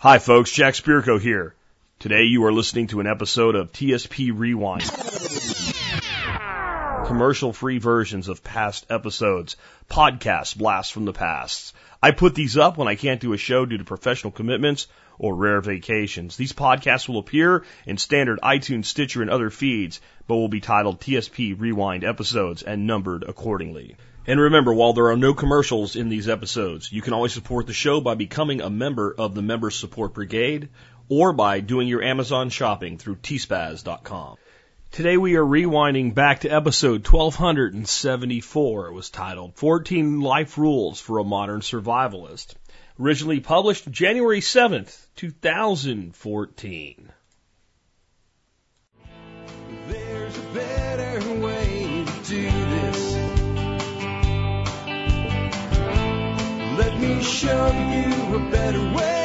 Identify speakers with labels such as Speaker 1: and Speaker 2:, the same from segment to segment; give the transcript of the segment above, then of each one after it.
Speaker 1: Hi folks, Jack Spirko here. Today you are listening to an episode of TSP Rewind. Commercial free versions of past episodes, podcast blasts from the past. I put these up when I can't do a show due to professional commitments or rare vacations. These podcasts will appear in standard iTunes, Stitcher, and other feeds, but will be titled TSP Rewind episodes and numbered accordingly. And remember, while there are no commercials in these episodes, you can always support the show by becoming a member of the Member Support Brigade or by doing your Amazon shopping through tspaz.com. Today we are rewinding back to episode 1274. It was titled 14 Life Rules for a Modern Survivalist. Originally published January 7th, 2014.
Speaker 2: There's a better way to do this. Let me show you a better way.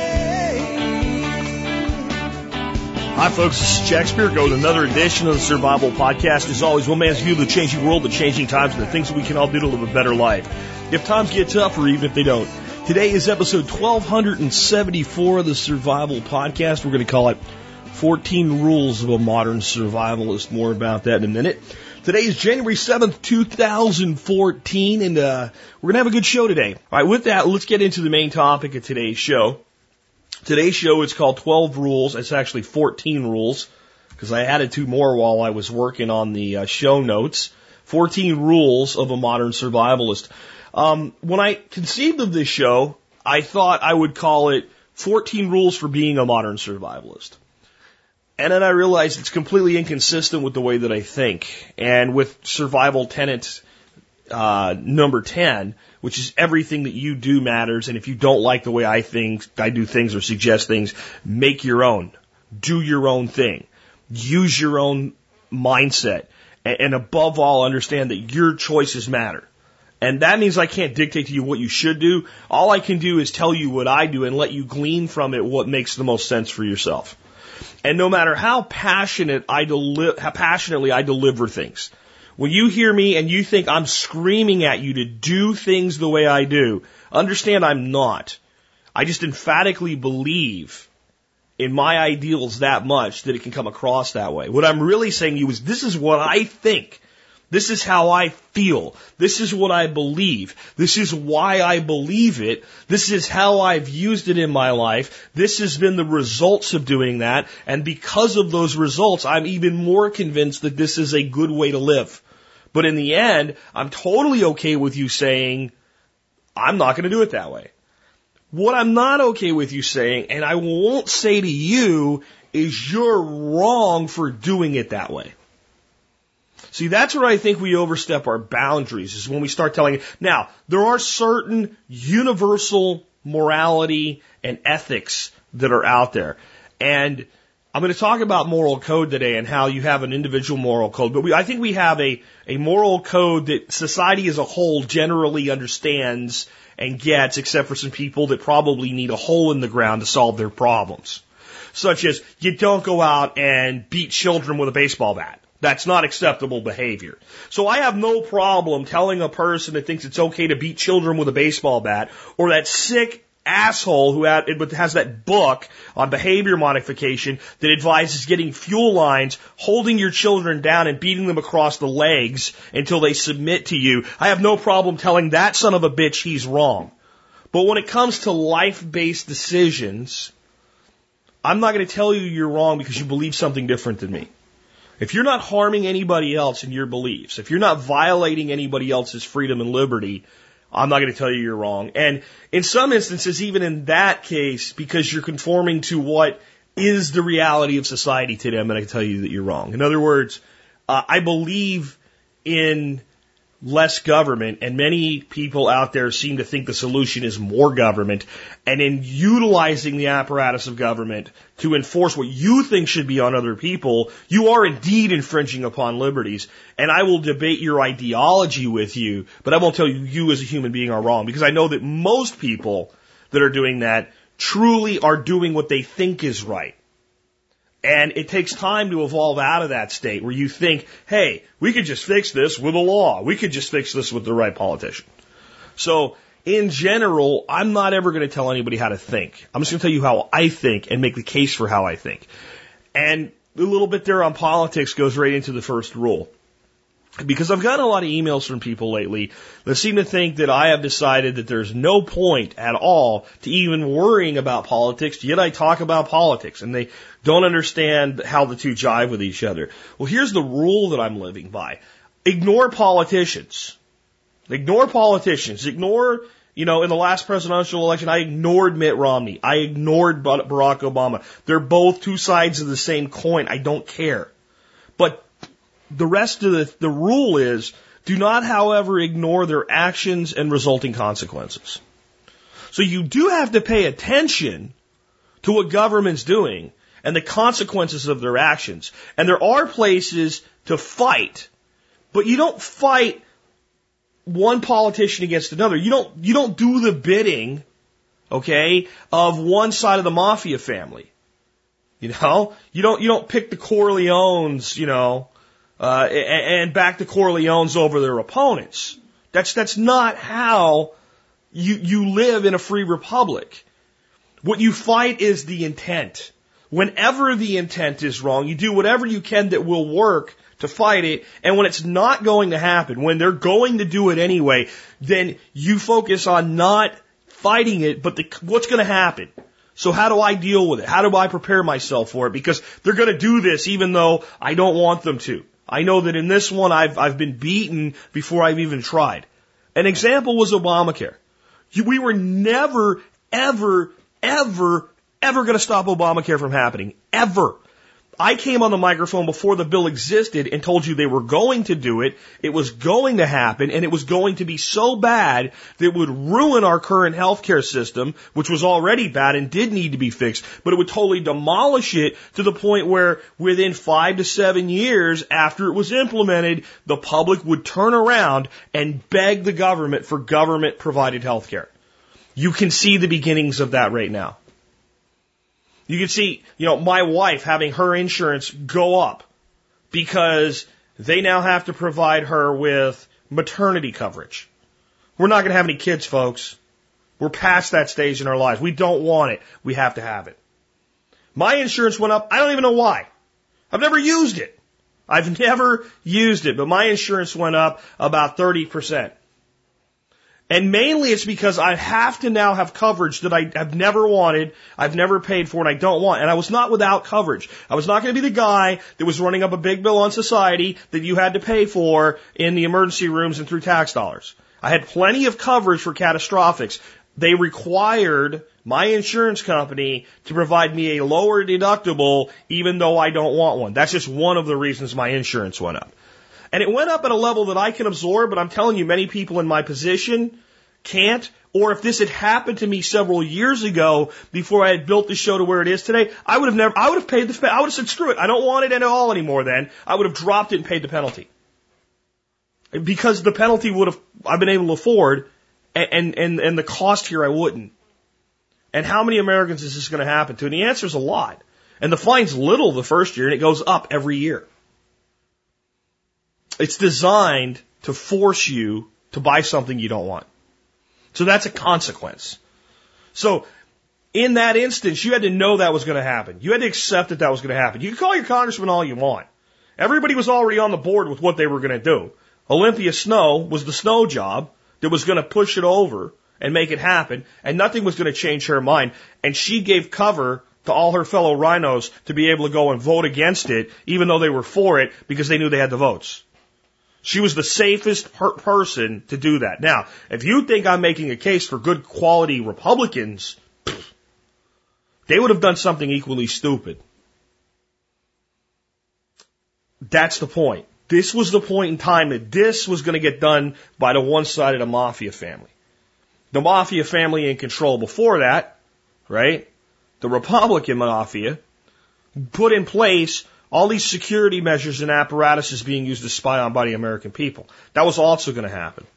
Speaker 1: Hi, folks. This is Jack Spirko with another edition of the Survival Podcast. As always, one man's view of the changing world, the changing times, and the things that we can all do to live a better life. If times get tough, or even if they don't. Today is episode 1274 of the Survival Podcast. We're going to call it 14 Rules of a Modern Survivalist. More about that in a minute. Today is January 7th, 2014, and uh, we're going to have a good show today. All right, with that, let's get into the main topic of today's show. Today's show is called 12 Rules. It's actually 14 rules because I added two more while I was working on the uh, show notes. 14 rules of a modern survivalist. Um, when I conceived of this show, I thought I would call it 14 rules for being a modern survivalist. And then I realized it's completely inconsistent with the way that I think. And with survival tenet uh, number 10, which is everything that you do matters. And if you don't like the way I think, I do things or suggest things, make your own. Do your own thing. Use your own mindset. And above all, understand that your choices matter. And that means I can't dictate to you what you should do. All I can do is tell you what I do and let you glean from it what makes the most sense for yourself. And no matter how passionate I deli- how passionately I deliver things, when you hear me and you think I'm screaming at you to do things the way I do, understand I'm not. I just emphatically believe in my ideals that much that it can come across that way. What I'm really saying to you is this is what I think. This is how I feel. This is what I believe. This is why I believe it. This is how I've used it in my life. This has been the results of doing that. And because of those results, I'm even more convinced that this is a good way to live. But in the end, I'm totally okay with you saying, I'm not going to do it that way. What I'm not okay with you saying, and I won't say to you, is you're wrong for doing it that way. See, that's where I think we overstep our boundaries is when we start telling, now, there are certain universal morality and ethics that are out there. And I'm going to talk about moral code today and how you have an individual moral code, but we, I think we have a, a moral code that society as a whole generally understands and gets, except for some people that probably need a hole in the ground to solve their problems. Such as, you don't go out and beat children with a baseball bat. That's not acceptable behavior. So I have no problem telling a person that thinks it's okay to beat children with a baseball bat or that sick asshole who has that book on behavior modification that advises getting fuel lines, holding your children down and beating them across the legs until they submit to you. I have no problem telling that son of a bitch he's wrong. But when it comes to life-based decisions, I'm not going to tell you you're wrong because you believe something different than me. If you're not harming anybody else in your beliefs, if you're not violating anybody else's freedom and liberty, I'm not going to tell you you're wrong. And in some instances, even in that case, because you're conforming to what is the reality of society today, I'm going to tell you that you're wrong. In other words, uh, I believe in less government, and many people out there seem to think the solution is more government. And in utilizing the apparatus of government to enforce what you think should be on other people, you are indeed infringing upon liberties. And I will debate your ideology with you, but I won't tell you you as a human being are wrong, because I know that most people that are doing that truly are doing what they think is right. And it takes time to evolve out of that state where you think, hey, we could just fix this with a law. We could just fix this with the right politician. So in general, I'm not ever going to tell anybody how to think. I'm just going to tell you how I think and make the case for how I think. And a little bit there on politics goes right into the first rule. Because I've gotten a lot of emails from people lately that seem to think that I have decided that there's no point at all to even worrying about politics, yet I talk about politics, and they don't understand how the two jive with each other. Well, here's the rule that I'm living by. Ignore politicians. Ignore politicians. Ignore, you know, in the last presidential election, I ignored Mitt Romney. I ignored Barack Obama. They're both two sides of the same coin. I don't care. But the rest of the, the rule is do not, however, ignore their actions and resulting consequences. So you do have to pay attention to what government's doing and the consequences of their actions. And there are places to fight, but you don't fight one politician against another. You don't, you don't do the bidding, okay, of one side of the mafia family. You know, you don't, you don't pick the Corleones, you know, uh, and, back the Corleones over their opponents. That's, that's not how you, you live in a free republic. What you fight is the intent. Whenever the intent is wrong, you do whatever you can that will work to fight it. And when it's not going to happen, when they're going to do it anyway, then you focus on not fighting it, but the, what's going to happen. So how do I deal with it? How do I prepare myself for it? Because they're going to do this even though I don't want them to. I know that in this one I've, I've been beaten before I've even tried. An example was Obamacare. We were never, ever, ever, ever going to stop Obamacare from happening. Ever. I came on the microphone before the bill existed and told you they were going to do it. It was going to happen and it was going to be so bad that it would ruin our current healthcare system, which was already bad and did need to be fixed, but it would totally demolish it to the point where within five to seven years after it was implemented, the public would turn around and beg the government for government provided healthcare. You can see the beginnings of that right now. You can see, you know, my wife having her insurance go up because they now have to provide her with maternity coverage. We're not going to have any kids, folks. We're past that stage in our lives. We don't want it. We have to have it. My insurance went up. I don't even know why. I've never used it. I've never used it, but my insurance went up about 30%. And mainly it's because I have to now have coverage that I have never wanted, I've never paid for, and I don't want. And I was not without coverage. I was not going to be the guy that was running up a big bill on society that you had to pay for in the emergency rooms and through tax dollars. I had plenty of coverage for catastrophics. They required my insurance company to provide me a lower deductible even though I don't want one. That's just one of the reasons my insurance went up. And it went up at a level that I can absorb, but I'm telling you, many people in my position can't. Or if this had happened to me several years ago before I had built the show to where it is today, I would have never, I would have paid the, I would have said, screw it, I don't want it at all anymore then. I would have dropped it and paid the penalty. Because the penalty would have, I've been able to afford, and, and, and the cost here I wouldn't. And how many Americans is this going to happen to? And the answer is a lot. And the fine's little the first year and it goes up every year. It's designed to force you to buy something you don't want. So that's a consequence. So in that instance, you had to know that was going to happen. You had to accept that that was going to happen. You can call your congressman all you want. Everybody was already on the board with what they were going to do. Olympia Snowe was the snow job that was going to push it over and make it happen, and nothing was going to change her mind. And she gave cover to all her fellow RINOs to be able to go and vote against it, even though they were for it, because they knew they had the votes. She was the safest per- person to do that. Now, if you think I'm making a case for good quality Republicans, they would have done something equally stupid. That's the point. This was the point in time that this was going to get done by the one side of the mafia family. The mafia family in control before that, right? The Republican mafia put in place all these security measures and apparatuses being used to spy on by the American people. That was also going to happen.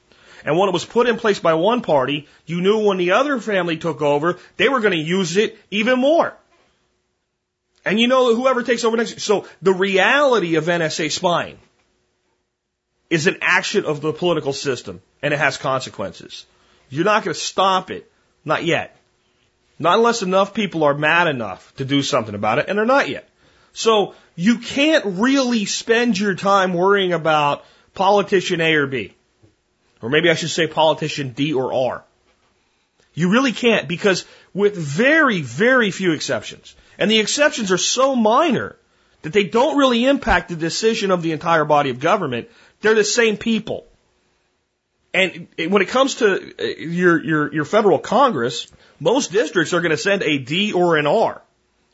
Speaker 1: And when it was put in place by one party, you knew when the other family took over, they were going to use it even more. And you know whoever takes over next. So the reality of NSA spying is an action of the political system, and it has consequences. You're not going to stop it. Not yet. Not unless enough people are mad enough to do something about it, and they're not yet. So you can't really spend your time worrying about politician A or B. Or maybe I should say politician D or R. You really can't because with very, very few exceptions, and the exceptions are so minor that they don't really impact the decision of the entire body of government, they're the same people. And when it comes to uh, your, your, your federal Congress, most districts are going to send a D or an R,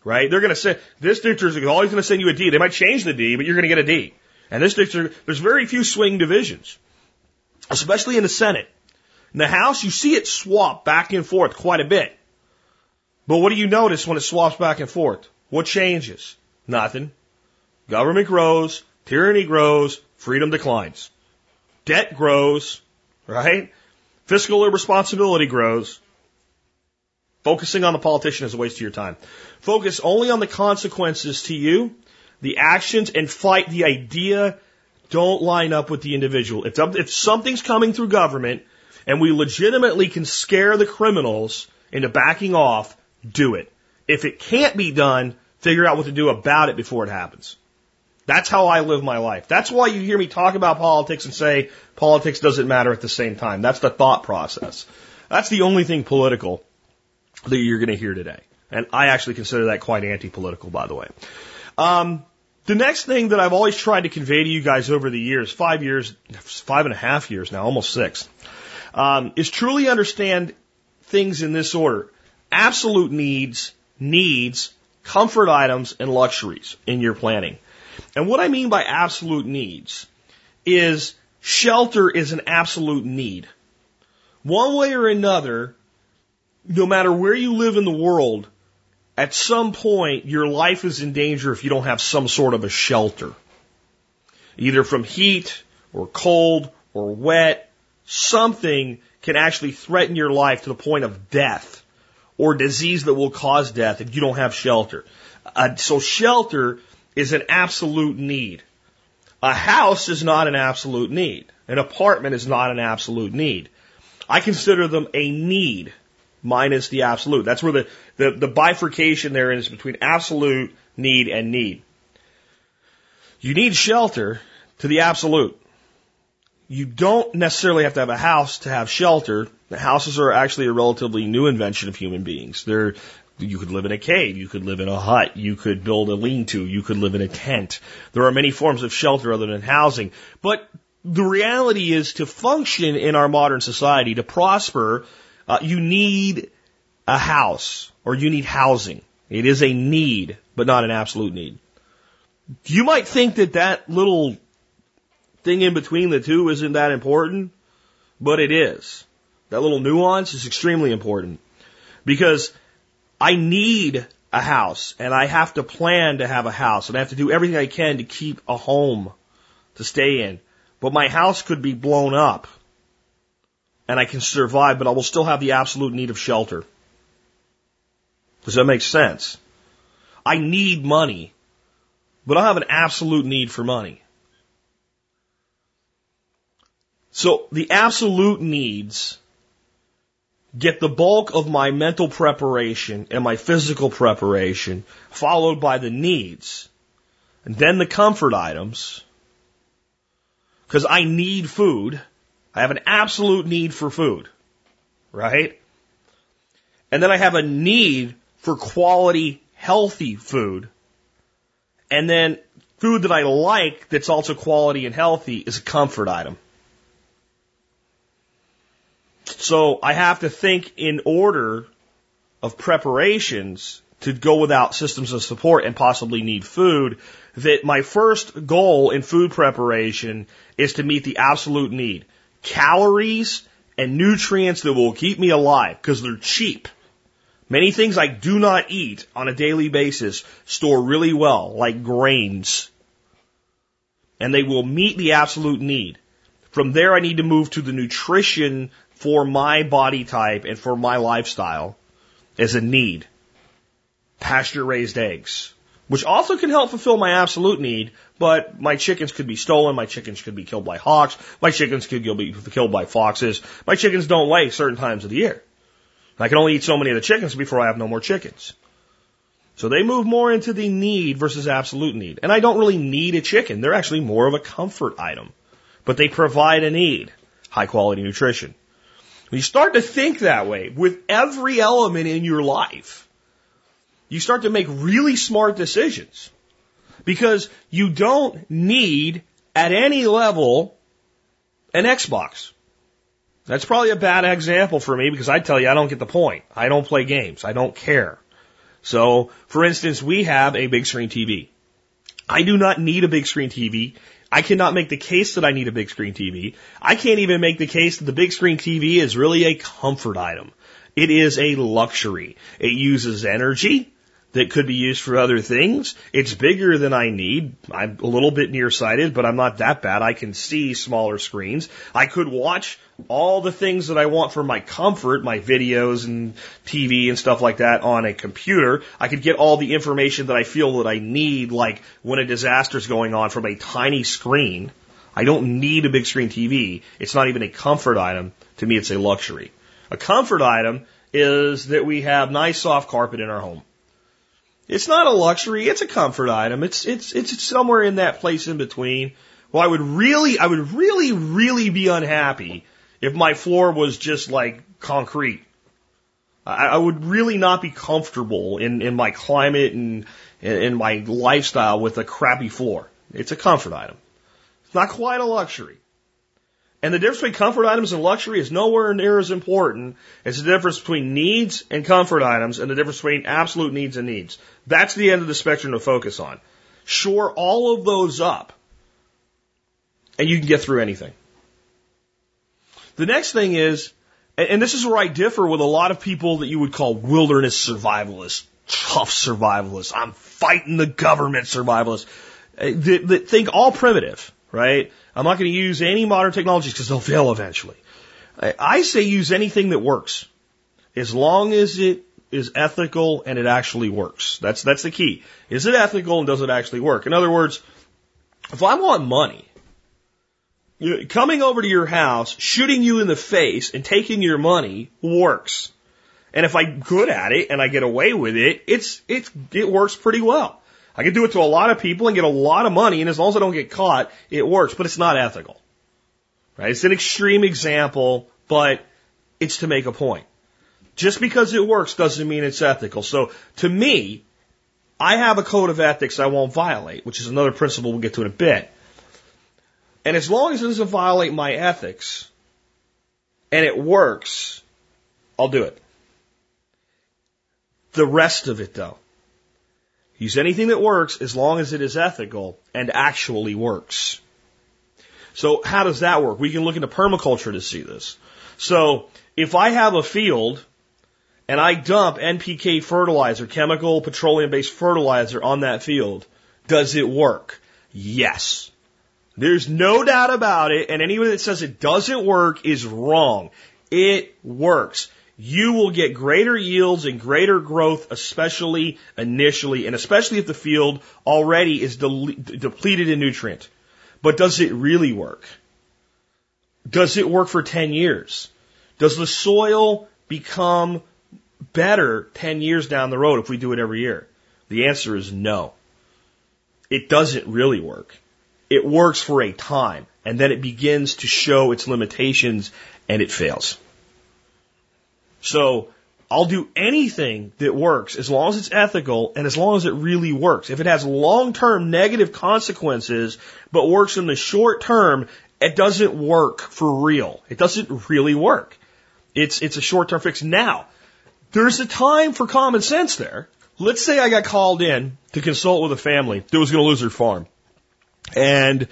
Speaker 1: right? They're going to say, this district is always going to send you a D. They might change the D, but you're going to get a D. And this district, there's very few swing divisions, especially in the Senate. In the House, you see it swap back and forth quite a bit. But what do you notice when it swaps back and forth? What changes? Nothing. Government grows, tyranny grows, freedom declines. Debt grows, right? Fiscal irresponsibility grows. Focusing on the politician is a waste of your time. Focus only on the consequences to you, the actions, and fight the idea don't line up with the individual. If, if something's coming through government and we legitimately can scare the criminals into backing off, do it. If it can't be done, figure out what to do about it before it happens. That's how I live my life. That's why you hear me talk about politics and say politics doesn't matter at the same time. That's the thought process. That's the only thing political that you're going to hear today. And I actually consider that quite anti-political, by the way. Um, the next thing that I've always tried to convey to you guys over the years, five years, five and a half years now, almost six, um, is truly understand things in this order. Absolute needs, needs, comfort items, and luxuries in your planning. And what I mean by absolute needs is shelter is an absolute need. One way or another, no matter where you live in the world, at some point your life is in danger if you don't have some sort of a shelter. Either from heat or cold or wet, something can actually threaten your life to the point of death or disease that will cause death if you don't have shelter. Uh, so shelter is an absolute need. A house is not an absolute need. An apartment is not an absolute need. I consider them a need minus the absolute. That's where the, the, the bifurcation there is between absolute need and need. You need shelter to the absolute. You don't necessarily have to have a house to have shelter. The houses are actually a relatively new invention of human beings. They're you could live in a cave, you could live in a hut, you could build a lean-to, you could live in a tent. There are many forms of shelter other than housing. But the reality is to function in our modern society, to prosper, uh, you need a house or you need housing. It is a need, but not an absolute need. You might think that that little thing in between the two isn't that important, but it is. That little nuance is extremely important because I need a house and I have to plan to have a house and I have to do everything I can to keep a home to stay in. But my house could be blown up and I can survive, but I will still have the absolute need of shelter. Does that make sense? I need money, but I have an absolute need for money. So the absolute needs get the bulk of my mental preparation and my physical preparation, followed by the needs, and then the comfort items, because I need food. I have an absolute need for food, right? And then I have a need for quality, healthy food. And then food that I like that's also quality and healthy is a comfort item. So I have to think in order of preparations to go without systems of support and possibly need food, that my first goal in food preparation is to meet the absolute need. Calories and nutrients that will keep me alive because they're cheap. Many things I do not eat on a daily basis store really well, like grains. And they will meet the absolute need. From there, I need to move to the nutrition for my body type and for my lifestyle as a need. Pasture raised eggs, which also can help fulfill my absolute need, but my chickens could be stolen, my chickens could be killed by hawks, my chickens could be killed by foxes, my chickens don't lay certain times of the year. I can only eat so many of the chickens before I have no more chickens. So they move more into the need versus absolute need. And I don't really need a chicken. They're actually more of a comfort item. But they provide a need. High quality nutrition. When you start to think that way with every element in your life, you start to make really smart decisions. Because you don't need at any level an Xbox. That's probably a bad example for me because I tell you I don't get the point. I don't play games. I don't care. So, for instance, we have a big screen TV. I do not need a big screen TV. I cannot make the case that I need a big screen TV. I can't even make the case that the big screen TV is really a comfort item. It is a luxury. It uses energy that could be used for other things. It's bigger than I need. I'm a little bit nearsighted, but I'm not that bad. I can see smaller screens. I could watch all the things that I want for my comfort, my videos and TV and stuff like that on a computer. I could get all the information that I feel that I need, like when a disaster is going on from a tiny screen. I don't need a big screen TV. It's not even a comfort item. To me, it's a luxury. A comfort item is that we have nice soft carpet in our home. It's not a luxury. It's a comfort item. It's, it's, it's somewhere in that place in between. Well, I would really, I would really, really be unhappy if my floor was just like concrete. I, I would really not be comfortable in, in my climate and in my lifestyle with a crappy floor. It's a comfort item. It's not quite a luxury. And the difference between comfort items and luxury is nowhere near as important as the difference between needs and comfort items and the difference between absolute needs and needs. That's the end of the spectrum to focus on. Shore all of those up and you can get through anything. The next thing is, and this is where I differ with a lot of people that you would call wilderness survivalists, tough survivalists. I'm fighting the government survivalists. Uh, that think all primitive, right? I'm not going to use any modern technologies because they'll fail eventually. I I say use anything that works. As long as it is ethical and it actually works. That's, that's the key. Is it ethical and does it actually work? In other words, if I want money, coming over to your house, shooting you in the face and taking your money works. And if I'm good at it and I get away with it, it's, it's, it works pretty well. I can do it to a lot of people and get a lot of money, and as long as I don't get caught, it works, but it's not ethical. Right? It's an extreme example, but it's to make a point. Just because it works doesn't mean it's ethical. So to me, I have a code of ethics I won't violate, which is another principle we'll get to in a bit. And as long as it doesn't violate my ethics and it works, I'll do it. The rest of it though, use anything that works as long as it is ethical and actually works. So how does that work? We can look into permaculture to see this. So if I have a field and I dump NPK fertilizer, chemical petroleum based fertilizer on that field, does it work? Yes. There's no doubt about it, and anyone that says it doesn't work is wrong. It works. You will get greater yields and greater growth, especially initially, and especially if the field already is de- depleted in nutrient. But does it really work? Does it work for 10 years? Does the soil become better 10 years down the road if we do it every year? The answer is no. It doesn't really work. It works for a time and then it begins to show its limitations and it fails. So I'll do anything that works as long as it's ethical and as long as it really works. If it has long-term negative consequences but works in the short term, it doesn't work for real. It doesn't really work. It's, it's a short-term fix. Now, there's a time for common sense there. Let's say I got called in to consult with a family that was going to lose their farm and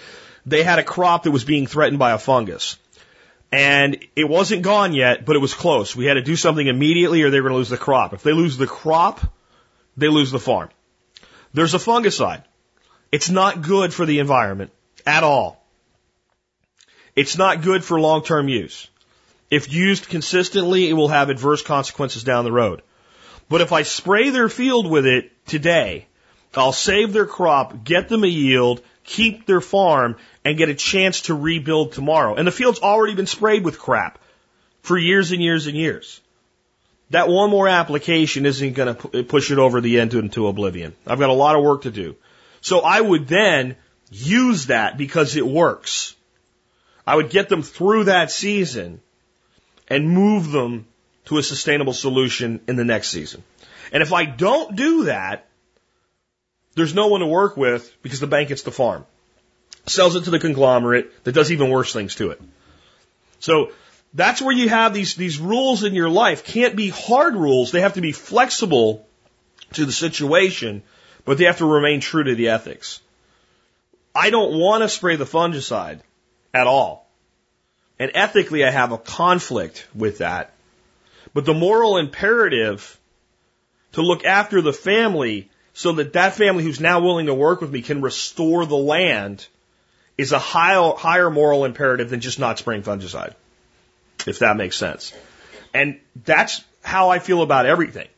Speaker 1: they had a crop that was being threatened by a fungus. And it wasn't gone yet, but it was close. We had to do something immediately or they were going to lose the crop. If they lose the crop, they lose the farm. There's a fungicide. It's not good for the environment at all. It's not good for long-term use. If used consistently, it will have adverse consequences down the road. But if I spray their field with it today, I'll save their crop, get them a yield, keep their farm, and get a chance to rebuild tomorrow. And the field's already been sprayed with crap for years and years and years. That one more application isn't going to push it over the end into oblivion. I've got a lot of work to do. So I would then use that because it works. I would get them through that season and move them to a sustainable solution in the next season. And if I don't do that, there's no one to work with because the bank gets the farm, sells it to the conglomerate that does even worse things to it. So that's where you have these, these rules in your life. Can't be hard rules. They have to be flexible to the situation, but they have to remain true to the ethics. I don't want to spray the fungicide at all. And ethically, I have a conflict with that. But the moral imperative to look after the family so that that family who's now willing to work with me can restore the land is a higher, higher moral imperative than just not spraying fungicide. If that makes sense. And that's how I feel about everything.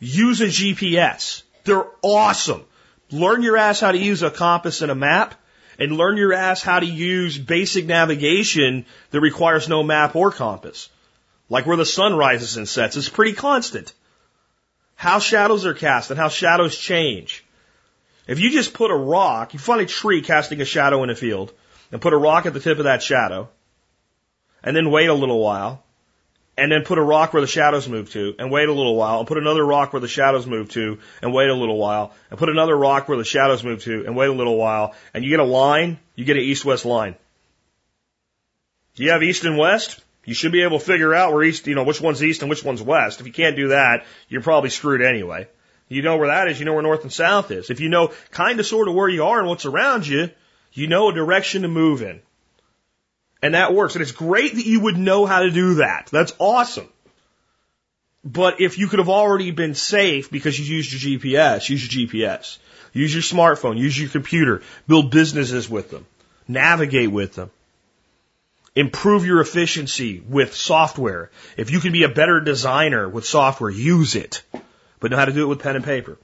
Speaker 1: Use a GPS. They're awesome. Learn your ass how to use a compass and a map and learn your ass how to use basic navigation that requires no map or compass. Like where the sun rises and sets is pretty constant. How shadows are cast and how shadows change. If you just put a rock, you find a tree casting a shadow in a field, and put a rock at the tip of that shadow, and then wait a little while, and then put a rock where the shadows move to, and wait a little while, and put another rock where the shadows move to, and wait a little while, and put another rock where the shadows move to, and wait a little while, and you get a line, you get an east-west line. Do you have east and west? You should be able to figure out where east, you know, which one's east and which one's west. If you can't do that, you're probably screwed anyway. You know where that is, you know where north and south is. If you know kind of sort of where you are and what's around you, you know a direction to move in. And that works. And it's great that you would know how to do that. That's awesome. But if you could have already been safe because you used your GPS, use your GPS. Use your smartphone, use your computer, build businesses with them, navigate with them. Improve your efficiency with software. If you can be a better designer with software, use it. But know how to do it with pen and paper.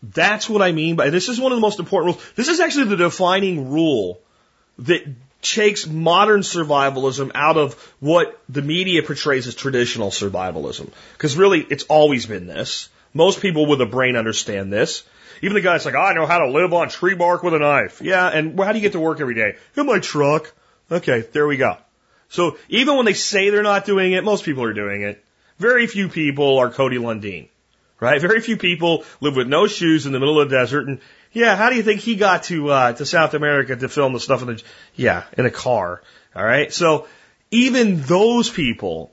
Speaker 1: That's what I mean by this is one of the most important rules. This is actually the defining rule that takes modern survivalism out of what the media portrays as traditional survivalism. Because really, it's always been this. Most people with a brain understand this. Even the guy that's like, I know how to live on tree bark with a knife. Yeah, and how do you get to work every day? In my truck. Okay, there we go. So even when they say they're not doing it, most people are doing it. Very few people are Cody Lundin, right? Very few people live with no shoes in the middle of the desert. And yeah, how do you think he got to uh, to South America to film the stuff in the yeah in a car? All right, so even those people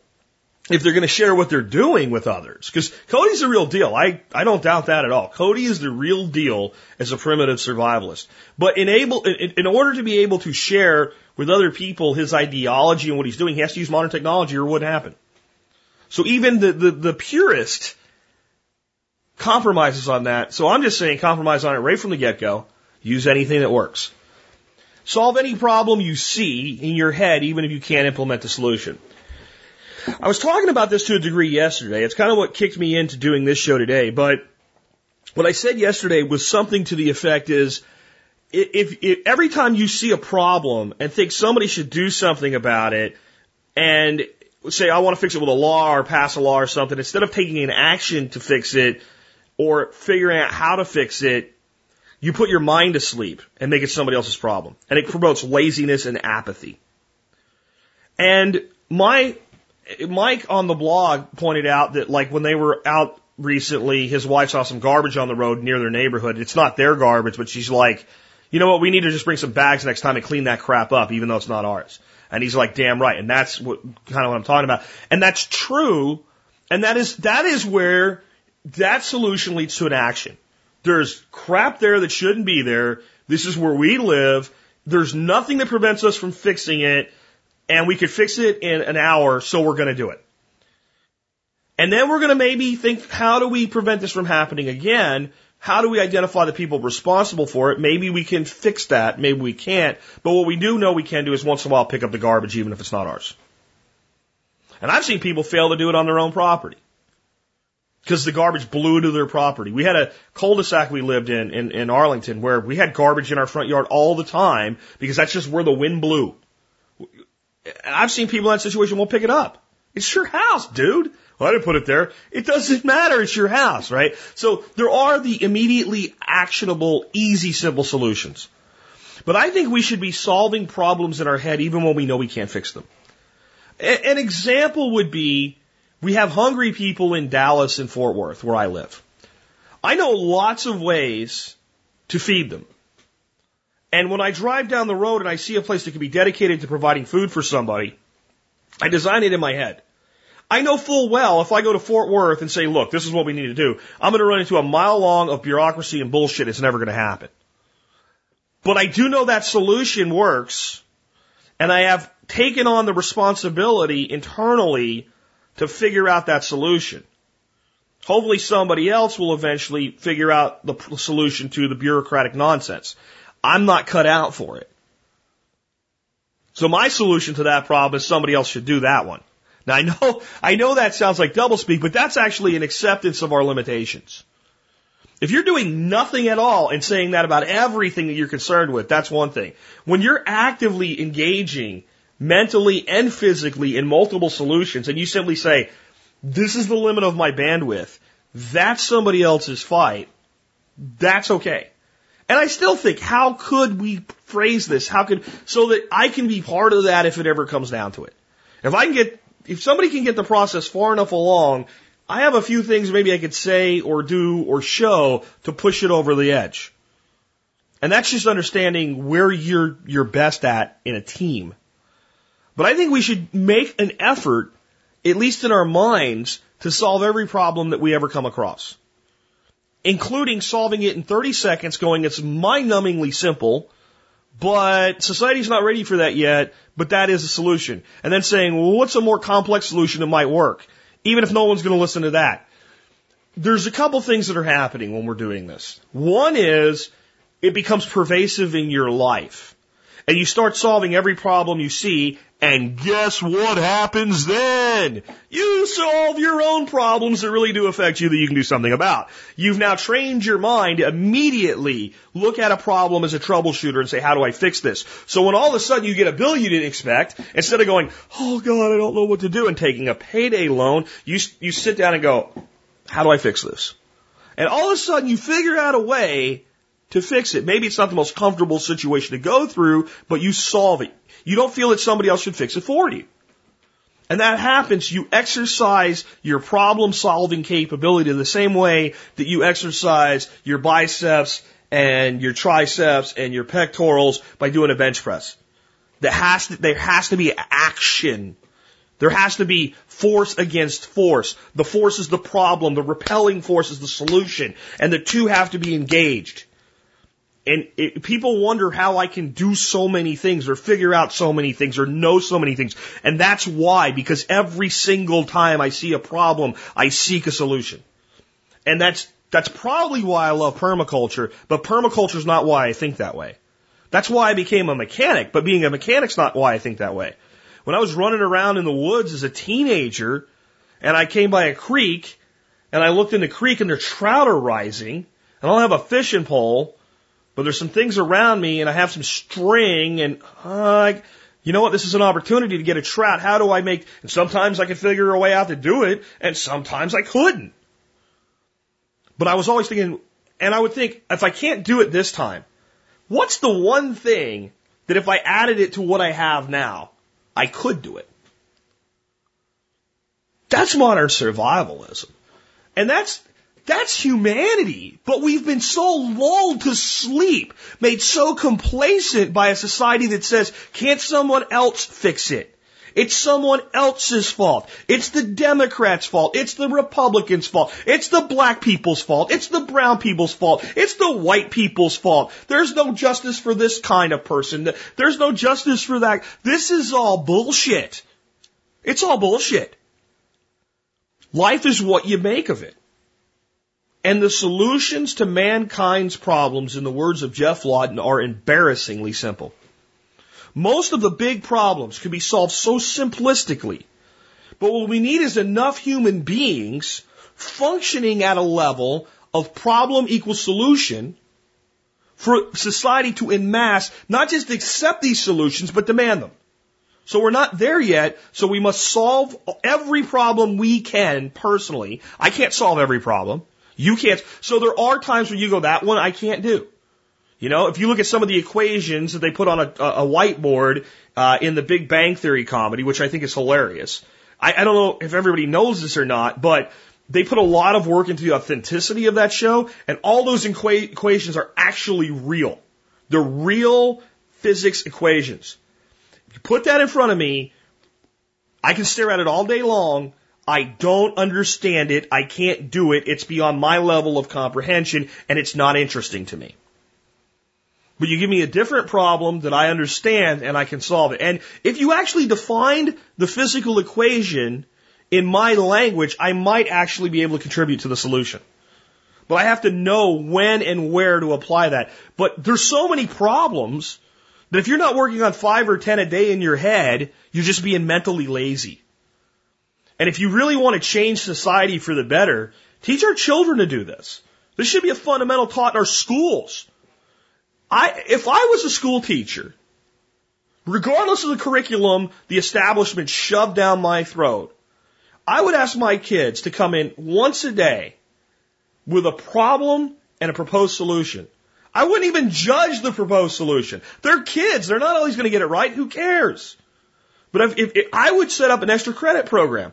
Speaker 1: if they're going to share what they're doing with others. Because Cody's the real deal. I, I don't doubt that at all. Cody is the real deal as a primitive survivalist. But in, able, in, in order to be able to share with other people his ideology and what he's doing, he has to use modern technology or it wouldn't happen. So even the, the, the purist compromises on that. So I'm just saying compromise on it right from the get go. Use anything that works. Solve any problem you see in your head, even if you can't implement the solution. I was talking about this to a degree yesterday. It's kind of what kicked me into doing this show today. But what I said yesterday was something to the effect is if, if every time you see a problem and think somebody should do something about it and say, I want to fix it with a law or pass a law or something, instead of taking an action to fix it or figuring out how to fix it, you put your mind to sleep and make it somebody else's problem. And it promotes laziness and apathy. And my Mike on the blog pointed out that like when they were out recently, his wife saw some garbage on the road near their neighborhood. It's not their garbage, but she's like, you know what? We need to just bring some bags next time and clean that crap up, even though it's not ours. And he's like, damn right. And that's what kind of what I'm talking about. And that's true. And that is, that is where that solution leads to an action. There's crap there that shouldn't be there. This is where we live. There's nothing that prevents us from fixing it and we could fix it in an hour, so we're going to do it. And then we're going to maybe think, how do we prevent this from happening again? How do we identify the people responsible for it? Maybe we can fix that, maybe we can't. But what we do know we can do is once in a while pick up the garbage, even if it's not ours. And I've seen people fail to do it on their own property. because the garbage blew into their property. We had a cul-de-sac we lived in, in in Arlington where we had garbage in our front yard all the time because that's just where the wind blew. I've seen people in that situation won't pick it up. It's your house, dude. Well, I didn't put it there. It doesn't matter. It's your house, right? So there are the immediately actionable, easy, simple solutions. But I think we should be solving problems in our head even when we know we can't fix them. A- an example would be we have hungry people in Dallas and Fort Worth, where I live. I know lots of ways to feed them. And when I drive down the road and I see a place that can be dedicated to providing food for somebody, I design it in my head. I know full well if I go to Fort Worth and say, look, this is what we need to do, I'm going to run into a mile long of bureaucracy and bullshit. It's never going to happen. But I do know that solution works, and I have taken on the responsibility internally to figure out that solution. Hopefully somebody else will eventually figure out the solution to the bureaucratic nonsense. I'm not cut out for it. So my solution to that problem is somebody else should do that one. Now I know, I know that sounds like doublespeak, but that's actually an acceptance of our limitations. If you're doing nothing at all and saying that about everything that you're concerned with, that's one thing. When you're actively engaging mentally and physically in multiple solutions and you simply say, this is the limit of my bandwidth, that's somebody else's fight, that's okay. And I still think, how could we phrase this? How could, so that I can be part of that if it ever comes down to it. If I can get, if somebody can get the process far enough along, I have a few things maybe I could say or do or show to push it over the edge. And that's just understanding where you're, you're best at in a team. But I think we should make an effort, at least in our minds, to solve every problem that we ever come across. Including solving it in 30 seconds, going, it's mind numbingly simple, but society's not ready for that yet, but that is a solution. And then saying, well, what's a more complex solution that might work? Even if no one's going to listen to that. There's a couple things that are happening when we're doing this. One is, it becomes pervasive in your life. And you start solving every problem you see, and guess what happens then? You solve your own problems that really do affect you that you can do something about. You've now trained your mind to immediately look at a problem as a troubleshooter and say, how do I fix this? So when all of a sudden you get a bill you didn't expect, instead of going, oh God, I don't know what to do, and taking a payday loan, you, you sit down and go, how do I fix this? And all of a sudden you figure out a way to fix it. Maybe it's not the most comfortable situation to go through, but you solve it. You don't feel that somebody else should fix it for you. And that happens, you exercise your problem solving capability the same way that you exercise your biceps and your triceps and your pectorals by doing a bench press. There has to, there has to be action. There has to be force against force. The force is the problem. The repelling force is the solution. And the two have to be engaged. And it, people wonder how I can do so many things or figure out so many things or know so many things. And that's why, because every single time I see a problem, I seek a solution. And that's, that's probably why I love permaculture, but permaculture is not why I think that way. That's why I became a mechanic, but being a mechanic's not why I think that way. When I was running around in the woods as a teenager and I came by a creek and I looked in the creek and there trout are rising and I don't have a fishing pole, but there's some things around me and I have some string and uh, you know what? This is an opportunity to get a trout. How do I make, and sometimes I could figure a way out to do it and sometimes I couldn't. But I was always thinking, and I would think, if I can't do it this time, what's the one thing that if I added it to what I have now, I could do it? That's modern survivalism. And that's, that's humanity. But we've been so lulled to sleep, made so complacent by a society that says, can't someone else fix it? It's someone else's fault. It's the Democrats' fault. It's the Republicans' fault. It's the black people's fault. It's the brown people's fault. It's the white people's fault. There's no justice for this kind of person. There's no justice for that. This is all bullshit. It's all bullshit. Life is what you make of it. And the solutions to mankind's problems, in the words of Geoff Lawton, are embarrassingly simple. Most of the big problems can be solved so simplistically. But what we need is enough human beings functioning at a level of problem equals solution for society to en masse not just accept these solutions, but demand them. So we're not there yet, so we must solve every problem we can personally. I can't solve every problem. You can't. So there are times when you go, that one I can't do. You know, if you look at some of the equations that they put on a, a whiteboard uh, in the Big Bang Theory comedy, which I think is hilarious. I, I don't know if everybody knows this or not, but they put a lot of work into the authenticity of that show, and all those equa- equations are actually real. They're real physics equations. If you put that in front of me, I can stare at it all day long. I don't understand it. I can't do it. It's beyond my level of comprehension, and it's not interesting to me. But you give me a different problem that I understand and I can solve it. And if you actually defined the physical equation in my language, I might actually be able to contribute to the solution. But I have to know when and where to apply that. But there's so many problems that if you're not working on five or ten a day in your head, you're just being mentally lazy. And if you really want to change society for the better, teach our children to do this. This should be a fundamental taught in our schools. I, if I was a school teacher, regardless of the curriculum the establishment shoved down my throat, I would ask my kids to come in once a day with a problem and a proposed solution. I wouldn't even judge the proposed solution. They're kids. They're not always going to get it right. Who cares? But if, if, if I would set up an extra credit program,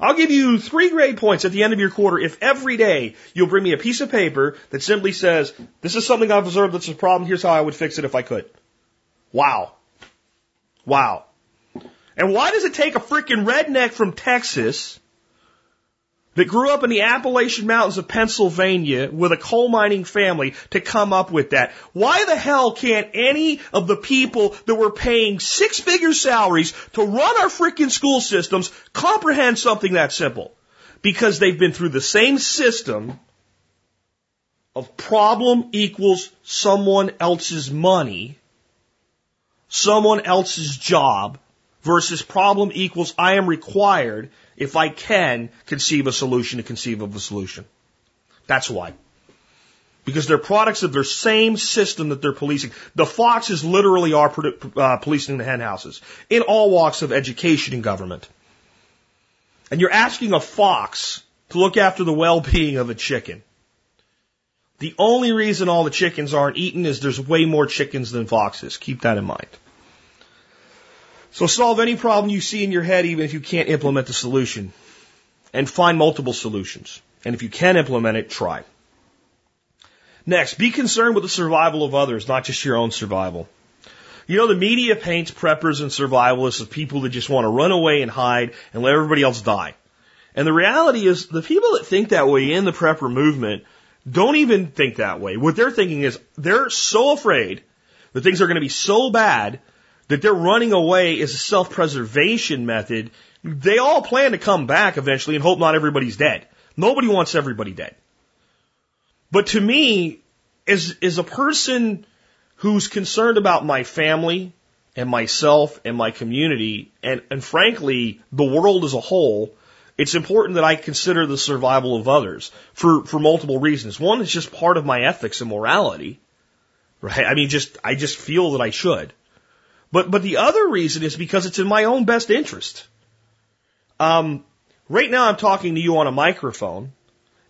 Speaker 1: I'll give you three grade points at the end of your quarter if every day you'll bring me a piece of paper that simply says, this is something I've observed that's a problem. Here's how I would fix it if I could. Wow. Wow. And why does it take a freaking redneck from Texas that grew up in the Appalachian Mountains of Pennsylvania with a coal mining family to come up with that? Why the hell can't any of the people that were paying six figure salaries to run our freaking school systems comprehend something that simple? Because they've been through the same system of problem equals someone else's money, someone else's job, versus problem equals I am required, if I can, conceive a solution to conceive of a solution. That's why. Because they're products of their same system that they're policing. The foxes literally are uh, policing the hen houses in all walks of education and government. And you're asking a fox to look after the well-being of a chicken. The only reason all the chickens aren't eaten is there's way more chickens than foxes. Keep that in mind. So solve any problem you see in your head, even if you can't implement the solution. And find multiple solutions. And if you can implement it, try. Next, be concerned with the survival of others, not just your own survival. You know, the media paints preppers and survivalists as people that just want to run away and hide and let everybody else die. And the reality is, the people that think that way in the prepper movement don't even think that way. What they're thinking is they're so afraid that things are going to be so bad that they're running away is a self-preservation method. They all plan to come back eventually and hope not everybody's dead. Nobody wants everybody dead. But to me, as, as a person who's concerned about my family and myself and my community and, and frankly, the world as a whole, it's important that I consider the survival of others for, for multiple reasons. One is just part of my ethics and morality, right? I mean, just, I just feel that I should. But, but the other reason is because it's in my own best interest. Um, right now I'm talking to you on a microphone,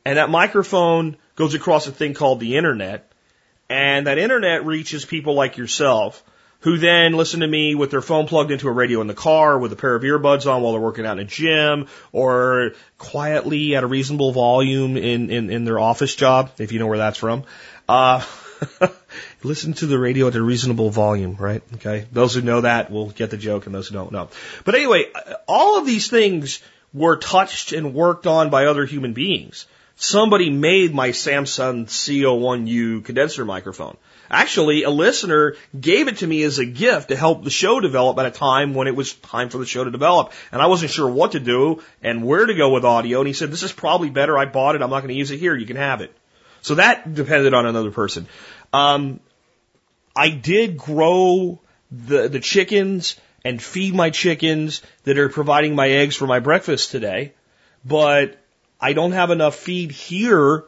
Speaker 1: and that microphone goes across a thing called the internet, and that internet reaches people like yourself who then listen to me with their phone plugged into a radio in the car with a pair of earbuds on while they're working out in a gym or quietly at a reasonable volume in, in, in their office job, if you know where that's from. Uh, listen to the radio at a reasonable volume, right? Okay. Those who know that will get the joke and those who don't know. But anyway, all of these things were touched and worked on by other human beings. Somebody made my Samson CO1U condenser microphone. Actually, a listener gave it to me as a gift to help the show develop at a time when it was time for the show to develop. And I wasn't sure what to do and where to go with audio. And he said, this is probably better. I bought it. I'm not going to use it here. You can have it. So that depended on another person. Um, I did grow the the chickens and feed my chickens that are providing my eggs for my breakfast today, but I don't have enough feed here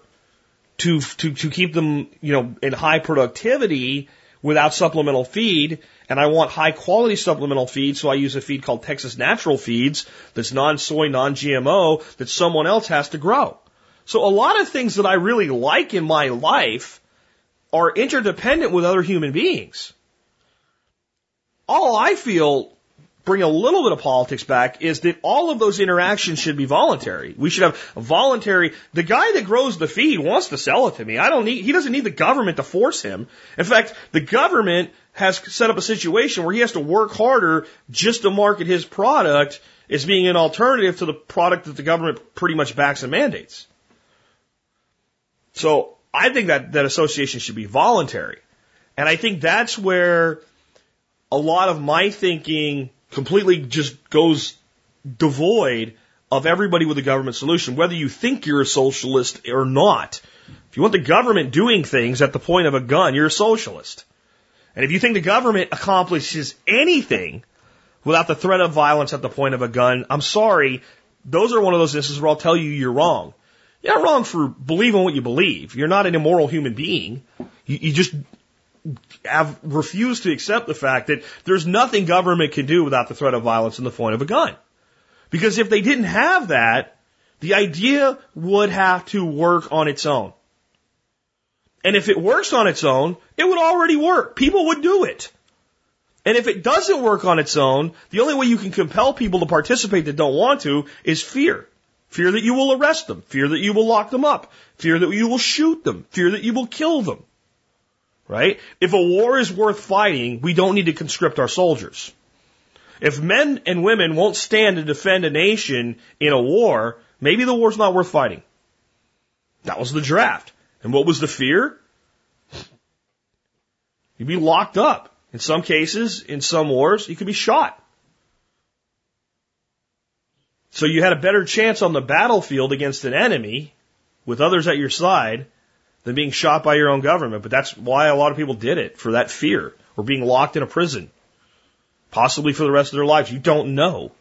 Speaker 1: to, to, to keep them, you know, in high productivity without supplemental feed. And I want high quality supplemental feed. So I use a feed called Texas Natural Feeds that's non-soy, non-GMO that someone else has to grow. So a lot of things that I really like in my life are interdependent with other human beings. All I feel bring a little bit of politics back is that all of those interactions should be voluntary. We should have voluntary. The guy that grows the feed wants to sell it to me. I don't need. He doesn't need the government to force him. In fact, the government has set up a situation where he has to work harder just to market his product as being an alternative to the product that the government pretty much backs and mandates. So I think that that association should be voluntary, and I think that's where a lot of my thinking completely just goes devoid of everybody with a government solution, whether you think you're a socialist or not. If you want the government doing things at the point of a gun, you're a socialist. And if you think the government accomplishes anything without the threat of violence at the point of a gun, I'm sorry, those are one of those instances where I'll tell you you're wrong. You're not wrong for believing what you believe. You're not an immoral human being. You, you just have refused to accept the fact that there's nothing government can do without the threat of violence in the form of a gun. Because if they didn't have that, the idea would have to work on its own. And if it works on its own, it would already work. People would do it. And if it doesn't work on its own, the only way you can compel people to participate that don't want to is fear. Fear that you will arrest them. Fear that you will lock them up. Fear that you will shoot them. Fear that you will kill them right? If a war is worth fighting, we don't need to conscript our soldiers. If men and women won't stand to defend a nation in a war, maybe the war's not worth fighting. That was the draft. And what was the fear? You'd be locked up. In some cases, in some wars, you could be shot. So you had a better chance on the battlefield against an enemy with others at your side than being shot by your own government. But that's why a lot of people did it for that fear or being locked in a prison, possibly for the rest of their lives. You don't know.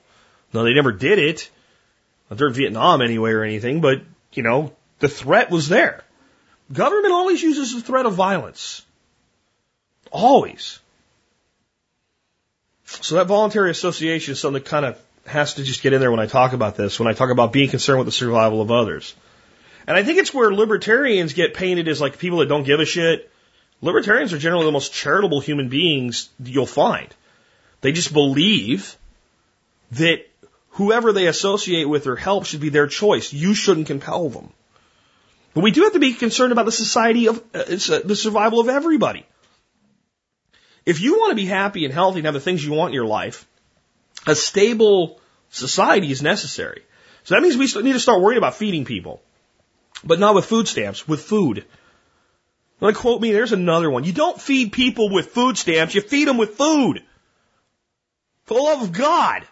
Speaker 1: No, they never did it. During Vietnam anyway or anything, but you know, the threat was there. Government always uses the threat of violence. Always. So that voluntary association is something that kind of has to just get in there when I talk about this, when I talk about being concerned with the survival of others. And I think it's where libertarians get painted as like people that don't give a shit. Libertarians are generally the most charitable human beings you'll find. They just believe that whoever they associate with or help should be their choice. You shouldn't compel them. But we do have to be concerned about the society of uh, uh, the survival of everybody. If you want to be happy and healthy and have the things you want in your life, a stable society is necessary. So that means we need to start worrying about feeding people. But not with food stamps, with food. Like quote me, there's another one. You don't feed people with food stamps, you feed them with food. For the love of God.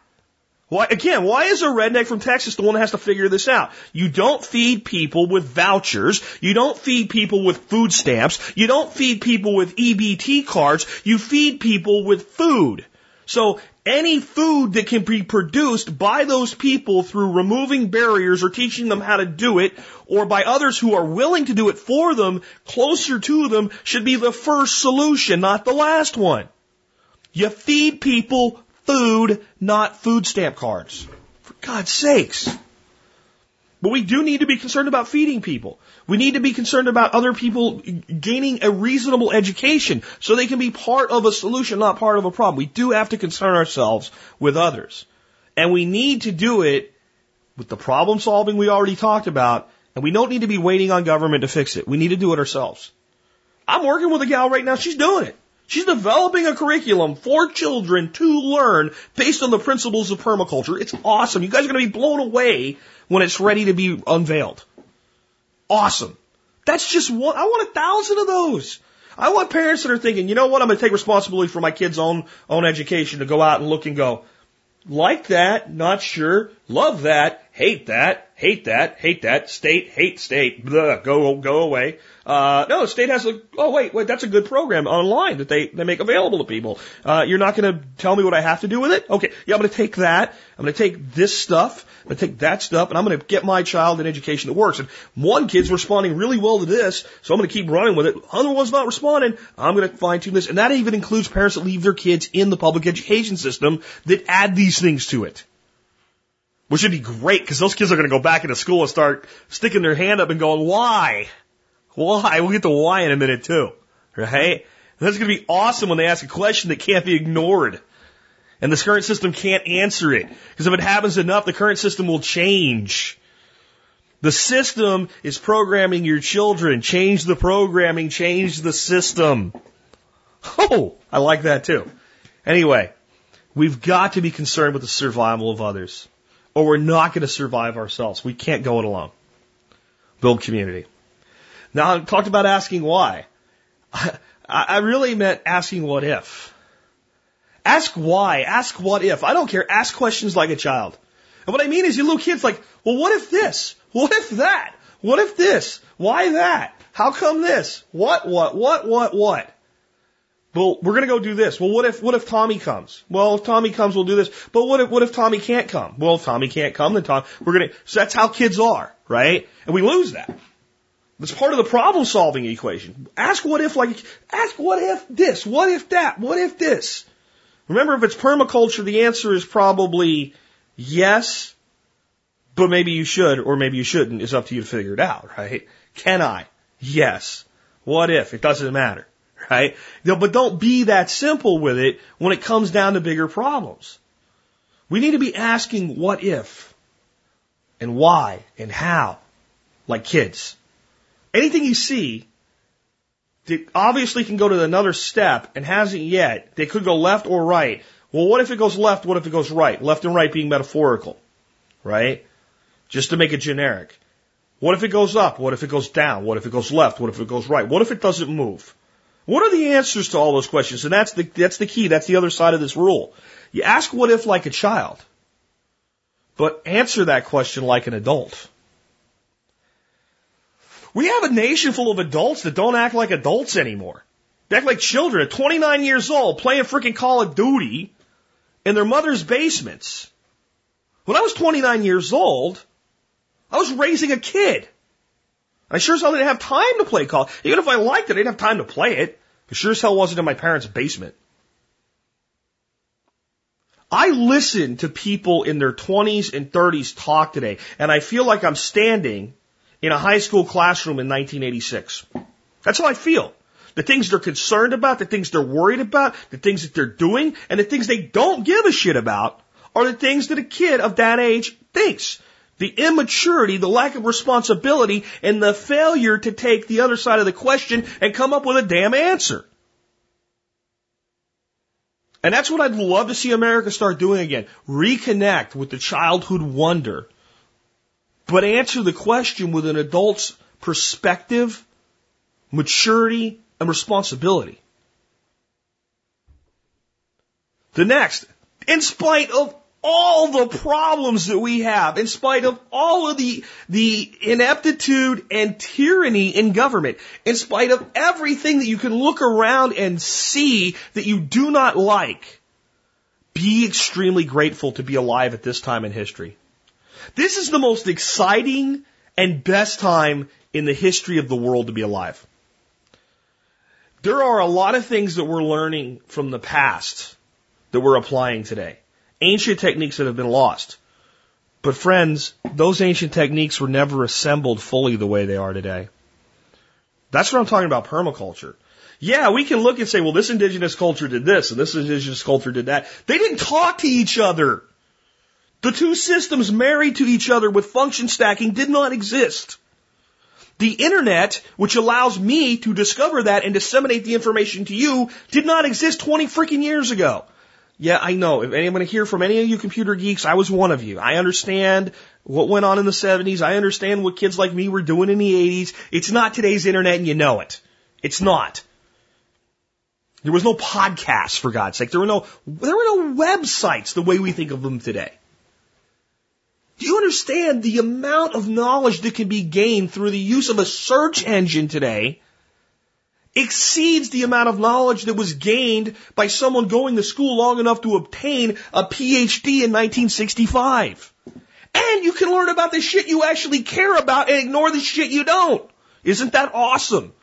Speaker 1: Why, again, why is a redneck from Texas the one that has to figure this out? You don't feed people with vouchers. You don't feed people with food stamps. You don't feed people with EBT cards. You feed people with food. So any food that can be produced by those people through removing barriers or teaching them how to do it, or by others who are willing to do it for them, closer to them, should be the first solution, not the last one. You feed people food, not food stamp cards. For God's sakes. But we do need to be concerned about feeding people. We need to be concerned about other people gaining a reasonable education so they can be part of a solution, not part of a problem. We do have to concern ourselves with others. And we need to do it with the problem solving we already talked about, and we don't need to be waiting on government to fix it. We need to do it ourselves. I'm working with a gal right now, she's doing it. She's developing a curriculum for children to learn based on the principles of permaculture. It's awesome. You guys are going to be blown away when it's ready to be unveiled. Awesome. That's just one. I want a thousand of those. I want parents that are thinking, you know what, I'm going to take responsibility for my kids' own, own education to go out and look and go, like that, not sure, love that, hate that, hate that, hate that, state, hate state, blah, go, go away. Uh, no, state has a, oh wait, wait, that's a good program online that they, they make available to people. Uh, you're not to tell me what I have to do with it? Okay, yeah, I'm to take that. I'm to take this stuff. I'm to take that stuff and I'm to get my child an education that works. And one kid's responding really well to this, so I'm to keep running with it. Other one's not responding. I'm to fine tune this. And that even includes parents that leave their kids in the public education system that add these things to it. Which would be great because those kids are going to go back into school and start sticking their hand up and going, why? Why? We'll get to why in a minute too. Right? That's going to be awesome when they ask a question that can't be ignored. And the current system can't answer it. Because if it happens enough, the current system will change. The system is programming your children. Change the programming, change the system. Oh, I like that too. Anyway, we've got to be concerned with the survival of others, or we're not going to survive ourselves. We can't go it alone. Build community. Now, I talked about asking why. I really meant asking what if. Ask why. Ask what if. I don't care. Ask questions like a child. And what I mean is, you little kids like, well, what if this? What if that? What if this? Why that? How come this? What, what, what, what, what? Well, we're gonna go do this. Well, what if, what if Tommy comes? Well, if Tommy comes, we'll do this. But what if, what if Tommy can't come? Well, if Tommy can't come, then Tom, we're gonna, so that's how kids are, right? And we lose that. That's part of the problem solving equation. Ask what if like, ask what if this, what if that, what if this. Remember, if it's permaculture, the answer is probably yes, but maybe you should or maybe you shouldn't. It's up to you to figure it out, right? Can I? Yes. What if? It doesn't matter, right? But don't be that simple with it when it comes down to bigger problems. We need to be asking what if and why and how, like kids. Anything you see that obviously can go to another step and hasn't yet, they could go left or right. Well, what if it goes left? What if it goes right? Left and right being metaphorical, right? Just to make it generic. What if it goes up? What if it goes down? What if it goes left? What if it goes right? What if it doesn't move? What are the answers to all those questions? And that's the, that's the key. That's the other side of this rule. You ask what if like a child, but answer that question like an adult. We have a nation full of adults that don't act like adults anymore. They act like children at 29 years old playing freaking Call of Duty in their mother's basements. When I was 29 years old, I was raising a kid. I sure as hell didn't have time to play Call. Even if I liked it, I didn't have time to play it. I sure as hell wasn't in my parents' basement. I listen to people in their 20s and 30s talk today, and I feel like I'm standing in a high school classroom in 1986. That's how I feel. The things they're concerned about, the things they're worried about, the things that they're doing, and the things they don't give a shit about are the things that a kid of that age thinks. The immaturity, the lack of responsibility, and the failure to take the other side of the question and come up with a damn answer. And that's what I'd love to see America start doing again. Reconnect with the childhood wonder but answer the question with an adult's perspective, maturity, and responsibility. The next, in spite of all the problems that we have, in spite of all of the, the ineptitude and tyranny in government, in spite of everything that you can look around and see that you do not like, be extremely grateful to be alive at this time in history. This is the most exciting and best time in the history of the world to be alive. There are a lot of things that we're learning from the past that we're applying today. Ancient techniques that have been lost. But friends, those ancient techniques were never assembled fully the way they are today. That's what I'm talking about permaculture. Yeah, we can look and say, well, this indigenous culture did this and this indigenous culture did that. They didn't talk to each other. The two systems married to each other with function stacking did not exist. The internet, which allows me to discover that and disseminate the information to you, did not exist 20 freaking years ago. Yeah, I know. If anyone hear from any of you computer geeks, I was one of you. I understand what went on in the 70s. I understand what kids like me were doing in the 80s. It's not today's internet and you know it. It's not. There was no podcast for God's sake. There were no, there were no websites the way we think of them today. Do you understand the amount of knowledge that can be gained through the use of a search engine today exceeds the amount of knowledge that was gained by someone going to school long enough to obtain a PhD in 1965. And you can learn about the shit you actually care about and ignore the shit you don't. Isn't that awesome?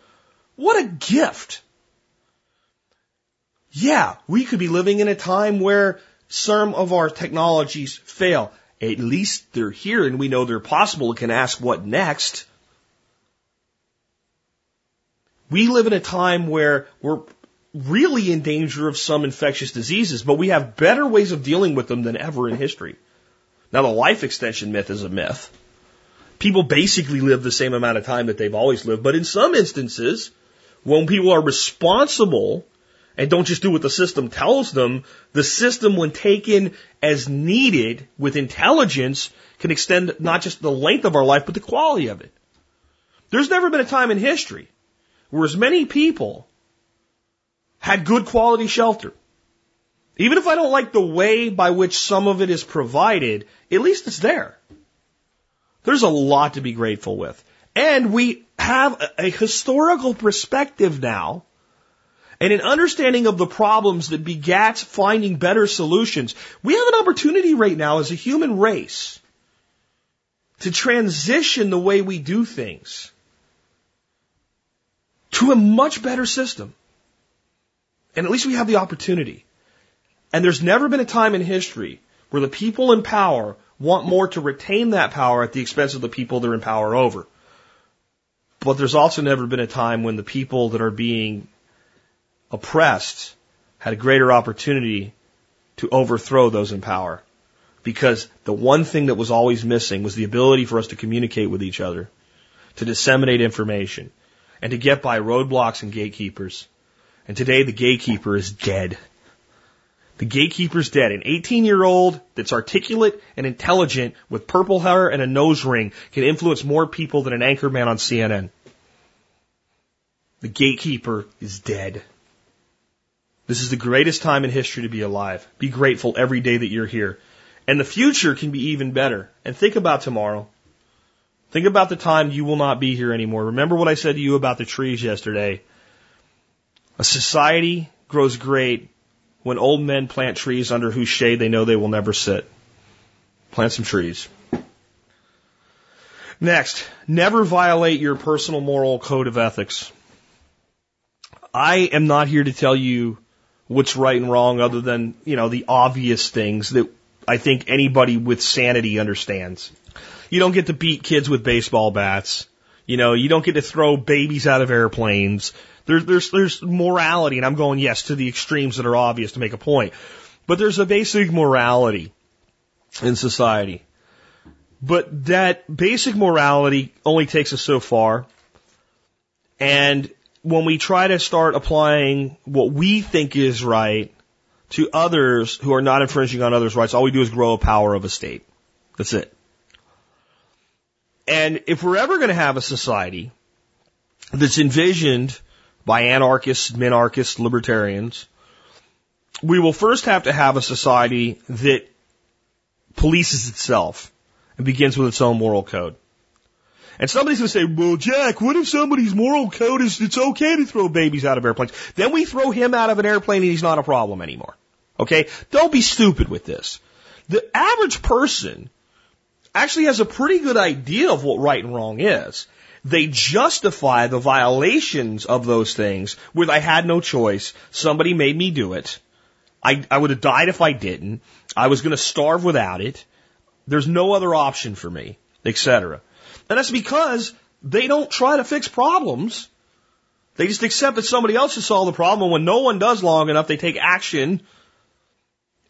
Speaker 1: What a gift. Yeah, we could be living in a time where some of our technologies fail. At least they're here and we know they're possible and can ask what next. We live in a time where we're really in danger of some infectious diseases, but we have better ways of dealing with them than ever in history. Now, the life extension myth is a myth. People basically live the same amount of time that they've always lived, but in some instances, when people are responsible and don't just do what the system tells them, the system, when taken as needed with intelligence, can extend not just the length of our life, but the quality of it. There's never been a time in history where as many people had good quality shelter. Even if I don't like the way by which some of it is provided, at least it's there. There's a lot to be grateful with. And we have a, historical perspective now and an understanding of the problems that begats finding better solutions. We have an opportunity right now as a human race to transition the way we do things to a much better system. And at least we have the opportunity. And there's never been a time in history where the people in power want more to retain that power at the expense of the people they're in power over. But there's also never been a time when the people that are being oppressed had a greater opportunity to overthrow those in power. Because the one thing that was always missing was the ability for us to communicate with each other, to disseminate information, and to get by roadblocks and gatekeepers. And today the gatekeeper is dead. The gatekeeper's dead. An 18 year old that's articulate and intelligent with purple hair and a nose ring can influence more people than an anchor man on CNN. The gatekeeper is dead. This is the greatest time in history to be alive. Be grateful every day that you're here. And the future can be even better. And think about tomorrow. Think about the time you will not be here anymore. Remember what I said to you about the trees yesterday. A society grows great when old men plant trees under whose shade they know they will never sit. Plant some trees. Next, never violate your personal moral code of ethics. I am not here to tell you what's right and wrong other than, you know, the obvious things that I think anybody with sanity understands. You don't get to beat kids with baseball bats. You know, you don't get to throw babies out of airplanes. There's, there's, there's morality, and I'm going, yes, to the extremes that are obvious to make a point. But there's a basic morality in society. But that basic morality only takes us so far. And when we try to start applying what we think is right to others who are not infringing on others' rights, all we do is grow a power of a state. That's it. And if we're ever going to have a society that's envisioned by anarchists, minarchists, libertarians, we will first have to have a society that polices itself and begins with its own moral code. And somebody's going to say, well, Jack, what if somebody's moral code is it's okay to throw babies out of airplanes? Then we throw him out of an airplane and he's not a problem anymore. Okay? Don't be stupid with this. The average person actually has a pretty good idea of what right and wrong is they justify the violations of those things with I had no choice. Somebody made me do it. I, I would have died if I didn't. I was going to starve without it. There's no other option for me, etc. And that's because they don't try to fix problems. They just accept that somebody else has solved the problem. And when no one does long enough, they take action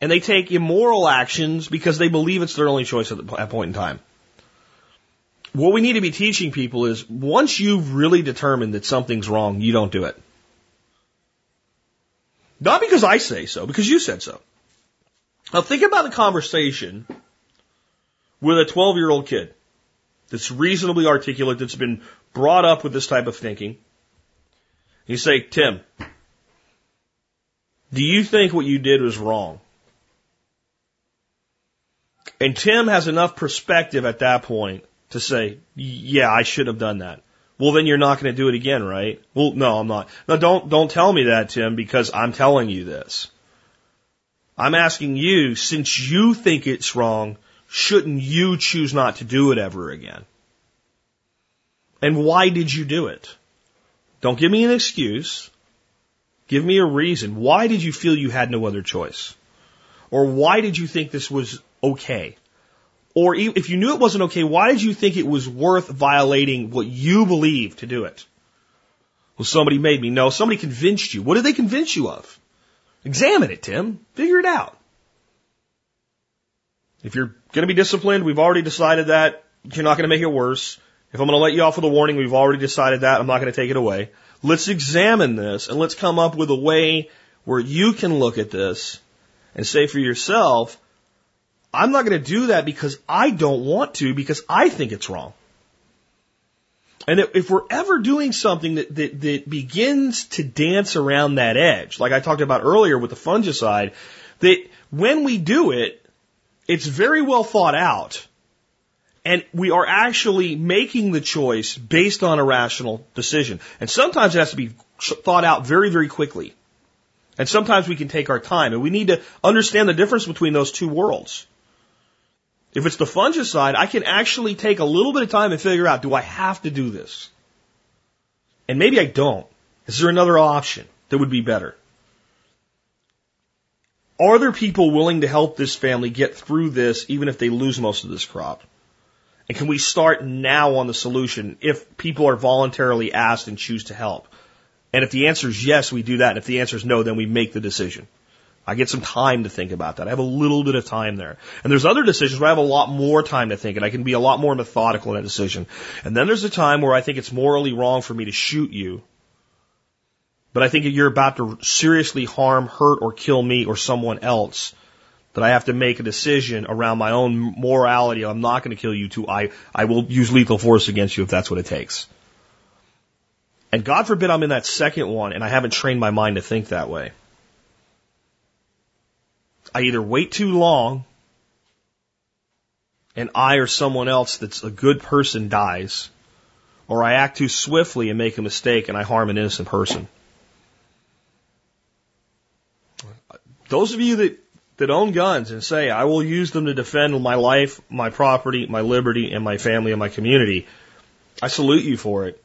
Speaker 1: and they take immoral actions because they believe it's their only choice at that point in time what we need to be teaching people is once you've really determined that something's wrong, you don't do it. Not because I say so, because you said so. Now think about the conversation with a 12 year old kid that's reasonably articulate, that's been brought up with this type of thinking. You say, Tim, do you think what you did was wrong? And Tim has enough perspective at that point to say, yeah, I should have done that. Well, then you're not going to do it again, right? Well, no, I'm not. No, don't, don't tell me that, Tim, because I'm telling you this. I'm asking you, since you think it's wrong, shouldn't you choose not to do it ever again? And why did you do it? Don't give me an excuse. Give me a reason. Why did you feel you had no other choice? Or why did you think this was okay? Or if you knew it wasn't okay, why did you think it was worth violating what you believe to do it? Well, somebody made me. No, somebody convinced you. What did they convince you of? Examine it, Tim. Figure it out. If you're going to be disciplined, we've already decided that you're not going to make it worse. If I'm going to let you off with a warning, we've already decided that I'm not going to take it away. Let's examine this and let's come up with a way where you can look at this and say for yourself, I'm not going to do that because I don't want to, because I think it's wrong. And if we're ever doing something that, that, that begins to dance around that edge, like I talked about earlier with the fungicide, that when we do it, it's very well thought out. And we are actually making the choice based on a rational decision. And sometimes it has to be thought out very, very quickly. And sometimes we can take our time. And we need to understand the difference between those two worlds. If it's the fungicide, I can actually take a little bit of time and figure out, do I have to do this? And maybe I don't. Is there another option that would be better? Are there people willing to help this family get through this even if they lose most of this crop? And can we start now on the solution if people are voluntarily asked and choose to help? And if the answer is yes, we do that. And if the answer is no, then we make the decision. I get some time to think about that. I have a little bit of time there. And there's other decisions where I have a lot more time to think and I can be a lot more methodical in that decision. And then there's a time where I think it's morally wrong for me to shoot you. But I think if you're about to seriously harm, hurt, or kill me or someone else. That I have to make a decision around my own morality. I'm not going to kill you too. I, I will use lethal force against you if that's what it takes. And God forbid I'm in that second one and I haven't trained my mind to think that way. I either wait too long and I or someone else that's a good person dies, or I act too swiftly and make a mistake and I harm an innocent person. Those of you that, that own guns and say, I will use them to defend my life, my property, my liberty, and my family and my community, I salute you for it.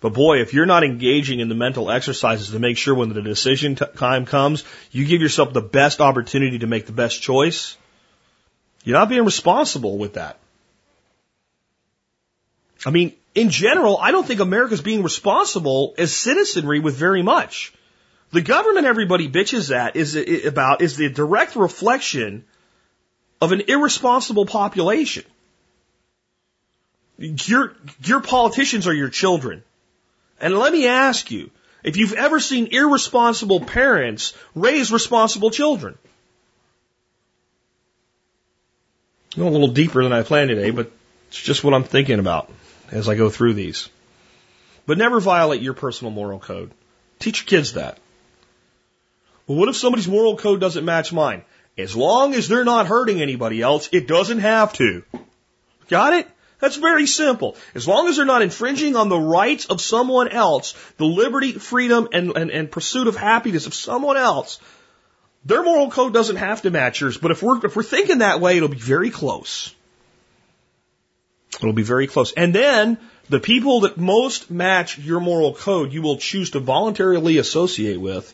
Speaker 1: But boy, if you're not engaging in the mental exercises to make sure when the decision time comes, you give yourself the best opportunity to make the best choice, you're not being responsible with that. I mean, in general, I don't think America's being responsible as citizenry with very much. The government everybody bitches at is about is the direct reflection of an irresponsible population. Your, your politicians are your children. And let me ask you, if you've ever seen irresponsible parents raise responsible children. Go a little deeper than I planned today, but it's just what I'm thinking about as I go through these. But never violate your personal moral code. Teach your kids that. Well, what if somebody's moral code doesn't match mine? As long as they're not hurting anybody else, it doesn't have to. Got it? That's very simple. As long as they're not infringing on the rights of someone else, the liberty, freedom, and, and, and pursuit of happiness of someone else, their moral code doesn't have to match yours. But if we're, if we're thinking that way, it'll be very close. It'll be very close. And then the people that most match your moral code, you will choose to voluntarily associate with.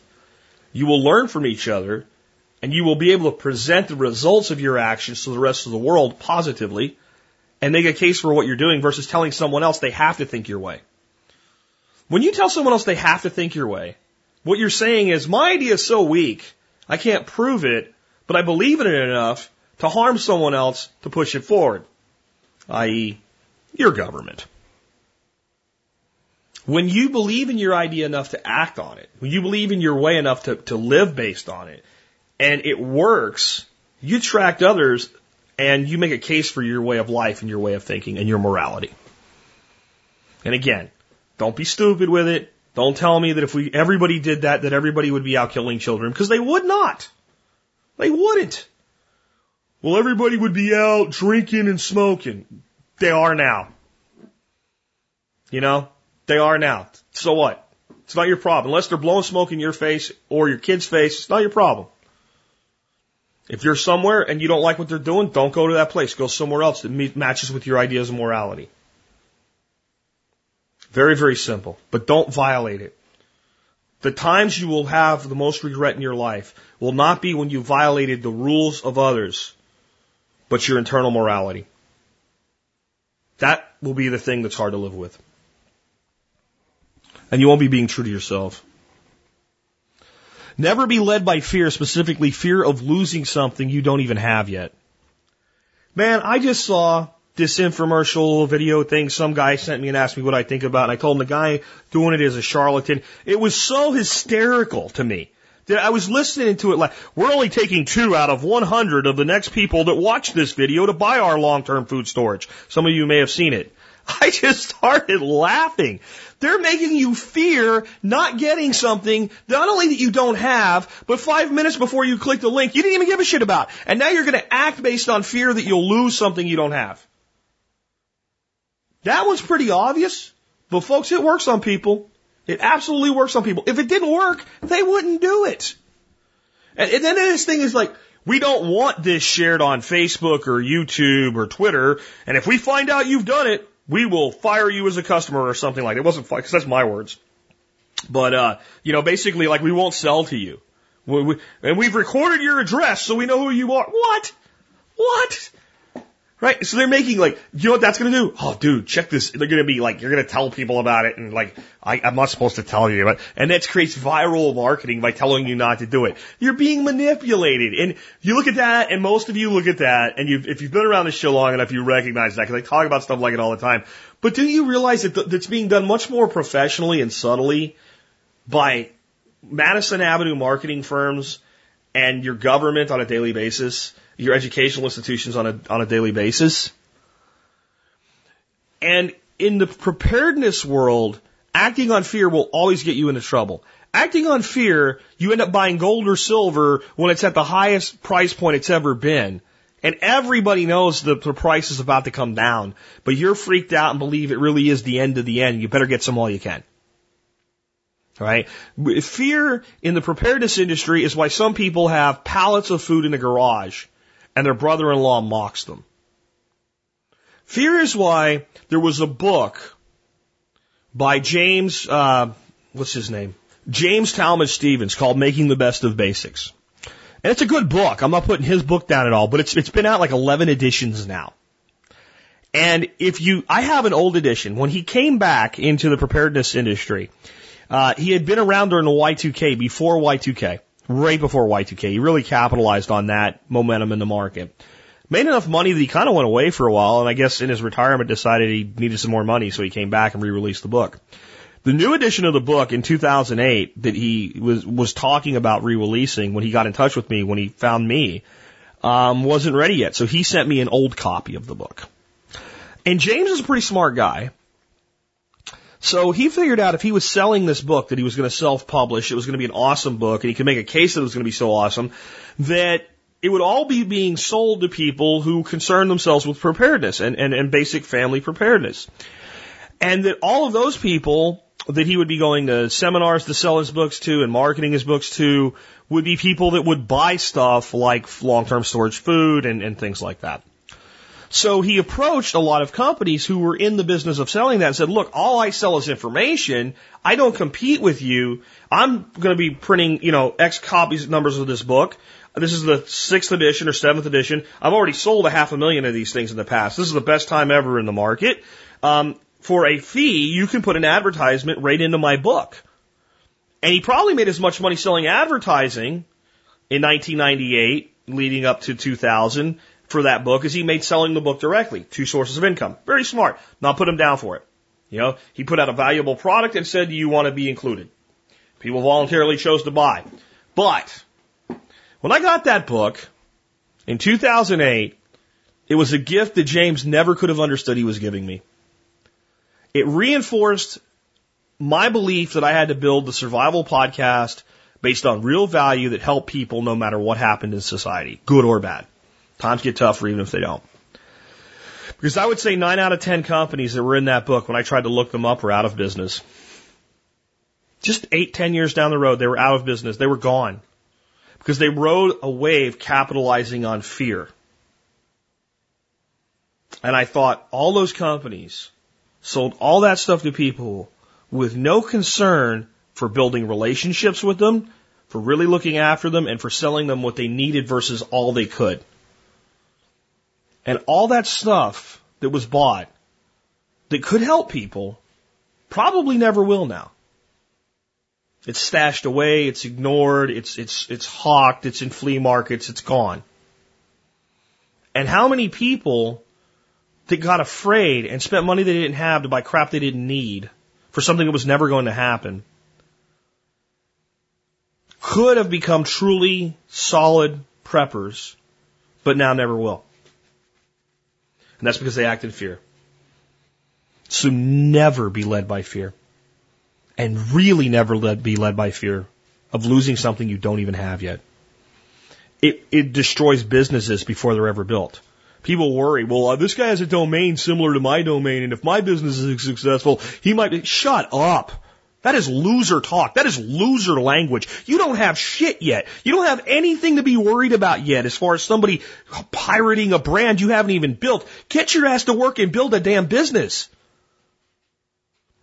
Speaker 1: You will learn from each other and you will be able to present the results of your actions to the rest of the world positively and make a case for what you're doing versus telling someone else they have to think your way. When you tell someone else they have to think your way, what you're saying is, my idea is so weak, I can't prove it, but I believe in it enough to harm someone else to push it forward, i.e., your government. When you believe in your idea enough to act on it, when you believe in your way enough to, to live based on it, and it works, you attract others and you make a case for your way of life and your way of thinking and your morality. And again, don't be stupid with it. Don't tell me that if we everybody did that, that everybody would be out killing children because they would not. They wouldn't. Well, everybody would be out drinking and smoking. They are now. You know, they are now. So what? It's not your problem. Unless they're blowing smoke in your face or your kid's face, it's not your problem. If you're somewhere and you don't like what they're doing, don't go to that place. Go somewhere else that meet, matches with your ideas of morality. Very, very simple. But don't violate it. The times you will have the most regret in your life will not be when you violated the rules of others, but your internal morality. That will be the thing that's hard to live with. And you won't be being true to yourself. Never be led by fear, specifically fear of losing something you don't even have yet. Man, I just saw this infomercial video thing some guy sent me and asked me what I think about, and I told him the guy doing it is a charlatan. It was so hysterical to me that I was listening to it like, we're only taking two out of 100 of the next people that watch this video to buy our long-term food storage. Some of you may have seen it. I just started laughing. They're making you fear not getting something not only that you don't have, but five minutes before you click the link, you didn't even give a shit about. And now you're going to act based on fear that you'll lose something you don't have. That one's pretty obvious, but folks, it works on people. It absolutely works on people. If it didn't work, they wouldn't do it. And, and then this thing is like, we don't want this shared on Facebook or YouTube or Twitter. And if we find out you've done it, we will fire you as a customer or something like that. It wasn't fire, because that's my words. But, uh, you know, basically like we won't sell to you. We, we, and we've recorded your address so we know who you are. What? What? Right? So they're making like, you know what that's gonna do? Oh, dude, check this. They're gonna be like, you're gonna tell people about it and like, I, I'm not supposed to tell you, but, and that creates viral marketing by telling you not to do it. You're being manipulated. And you look at that and most of you look at that and you, if you've been around the show long enough, you recognize that because I talk about stuff like it all the time. But do you realize that that's being done much more professionally and subtly by Madison Avenue marketing firms and your government on a daily basis? Your educational institutions on a, on a daily basis. And in the preparedness world, acting on fear will always get you into trouble. Acting on fear, you end up buying gold or silver when it's at the highest price point it's ever been. And everybody knows the, the price is about to come down, but you're freaked out and believe it really is the end of the end. You better get some while you can. Right? Fear in the preparedness industry is why some people have pallets of food in the garage and their brother-in-law mocks them. Fear is why there was a book by James, uh, what's his name? James Talmage Stevens called Making the Best of Basics. And it's a good book. I'm not putting his book down at all, but it's, it's been out like 11 editions now. And if you, I have an old edition. When he came back into the preparedness industry, uh, he had been around during the Y2K, before Y2K right before Y2K. He really capitalized on that momentum in the market. Made enough money that he kind of went away for a while, and I guess in his retirement decided he needed some more money, so he came back and re-released the book. The new edition of the book in 2008 that he was was talking about re-releasing when he got in touch with me when he found me um, wasn't ready yet, so he sent me an old copy of the book. And James is a pretty smart guy. So he figured out if he was selling this book that he was going to self-publish, it was going to be an awesome book, and he could make a case that it was going to be so awesome that it would all be being sold to people who concern themselves with preparedness and, and, and basic family preparedness. And that all of those people that he would be going to seminars to sell his books to and marketing his books to would be people that would buy stuff like long-term storage food and, and things like that. So he approached a lot of companies who were in the business of selling that and said, look, all I sell is information. I don't compete with you. I'm going to be printing, you know, X copies numbers of this book. This is the sixth edition or seventh edition. I've already sold a half a million of these things in the past. This is the best time ever in the market. Um, for a fee, you can put an advertisement right into my book. And he probably made as much money selling advertising in 1998 leading up to 2000 for that book is he made selling the book directly. Two sources of income. Very smart. Not put him down for it. You know, he put out a valuable product and said, do you want to be included? People voluntarily chose to buy. But when I got that book in 2008, it was a gift that James never could have understood he was giving me. It reinforced my belief that I had to build the survival podcast based on real value that helped people no matter what happened in society, good or bad. Times get tougher even if they don't. Because I would say nine out of ten companies that were in that book, when I tried to look them up, were out of business. Just eight, ten years down the road, they were out of business. They were gone. Because they rode a wave capitalizing on fear. And I thought all those companies sold all that stuff to people with no concern for building relationships with them, for really looking after them, and for selling them what they needed versus all they could. And all that stuff that was bought that could help people probably never will now. It's stashed away, it's ignored, it's, it's, it's hawked, it's in flea markets, it's gone. And how many people that got afraid and spent money they didn't have to buy crap they didn't need for something that was never going to happen could have become truly solid preppers, but now never will. And that's because they act in fear. So never be led by fear. And really never let, be led by fear of losing something you don't even have yet. It, it destroys businesses before they're ever built. People worry, well, uh, this guy has a domain similar to my domain, and if my business is successful, he might be. Shut up. That is loser talk. That is loser language. You don't have shit yet. You don't have anything to be worried about yet as far as somebody pirating a brand you haven't even built. Get your ass to work and build a damn business.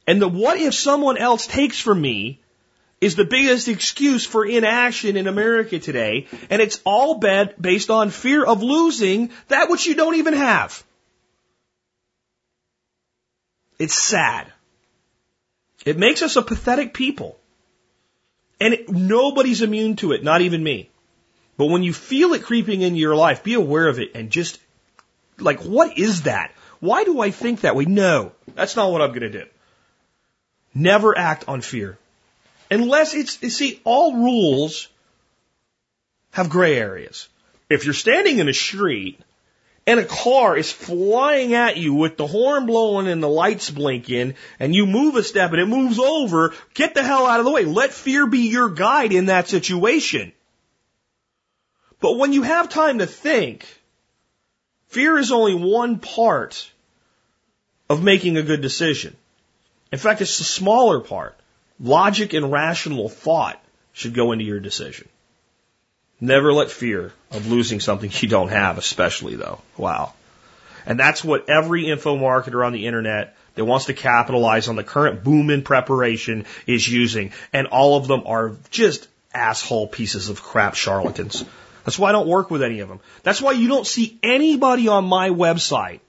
Speaker 1: And the what if someone else takes from me is the biggest excuse for inaction in America today. And it's all based on fear of losing that which you don't even have. It's sad. It makes us a pathetic people. And it, nobody's immune to it, not even me. But when you feel it creeping into your life, be aware of it and just, like, what is that? Why do I think that way? No, that's not what I'm going to do. Never act on fear. Unless it's, you see, all rules have gray areas. If you're standing in a street and a car is flying at you with the horn blowing and the lights blinking and you move a step and it moves over, get the hell out of the way. Let fear be your guide in that situation. But when you have time to think, fear is only one part of making a good decision. In fact, it's the smaller part. Logic and rational thought should go into your decision. Never let fear of losing something you don't have, especially though. Wow. And that's what every info marketer on the internet that wants to capitalize on the current boom in preparation is using. And all of them are just asshole pieces of crap charlatans. That's why I don't work with any of them. That's why you don't see anybody on my website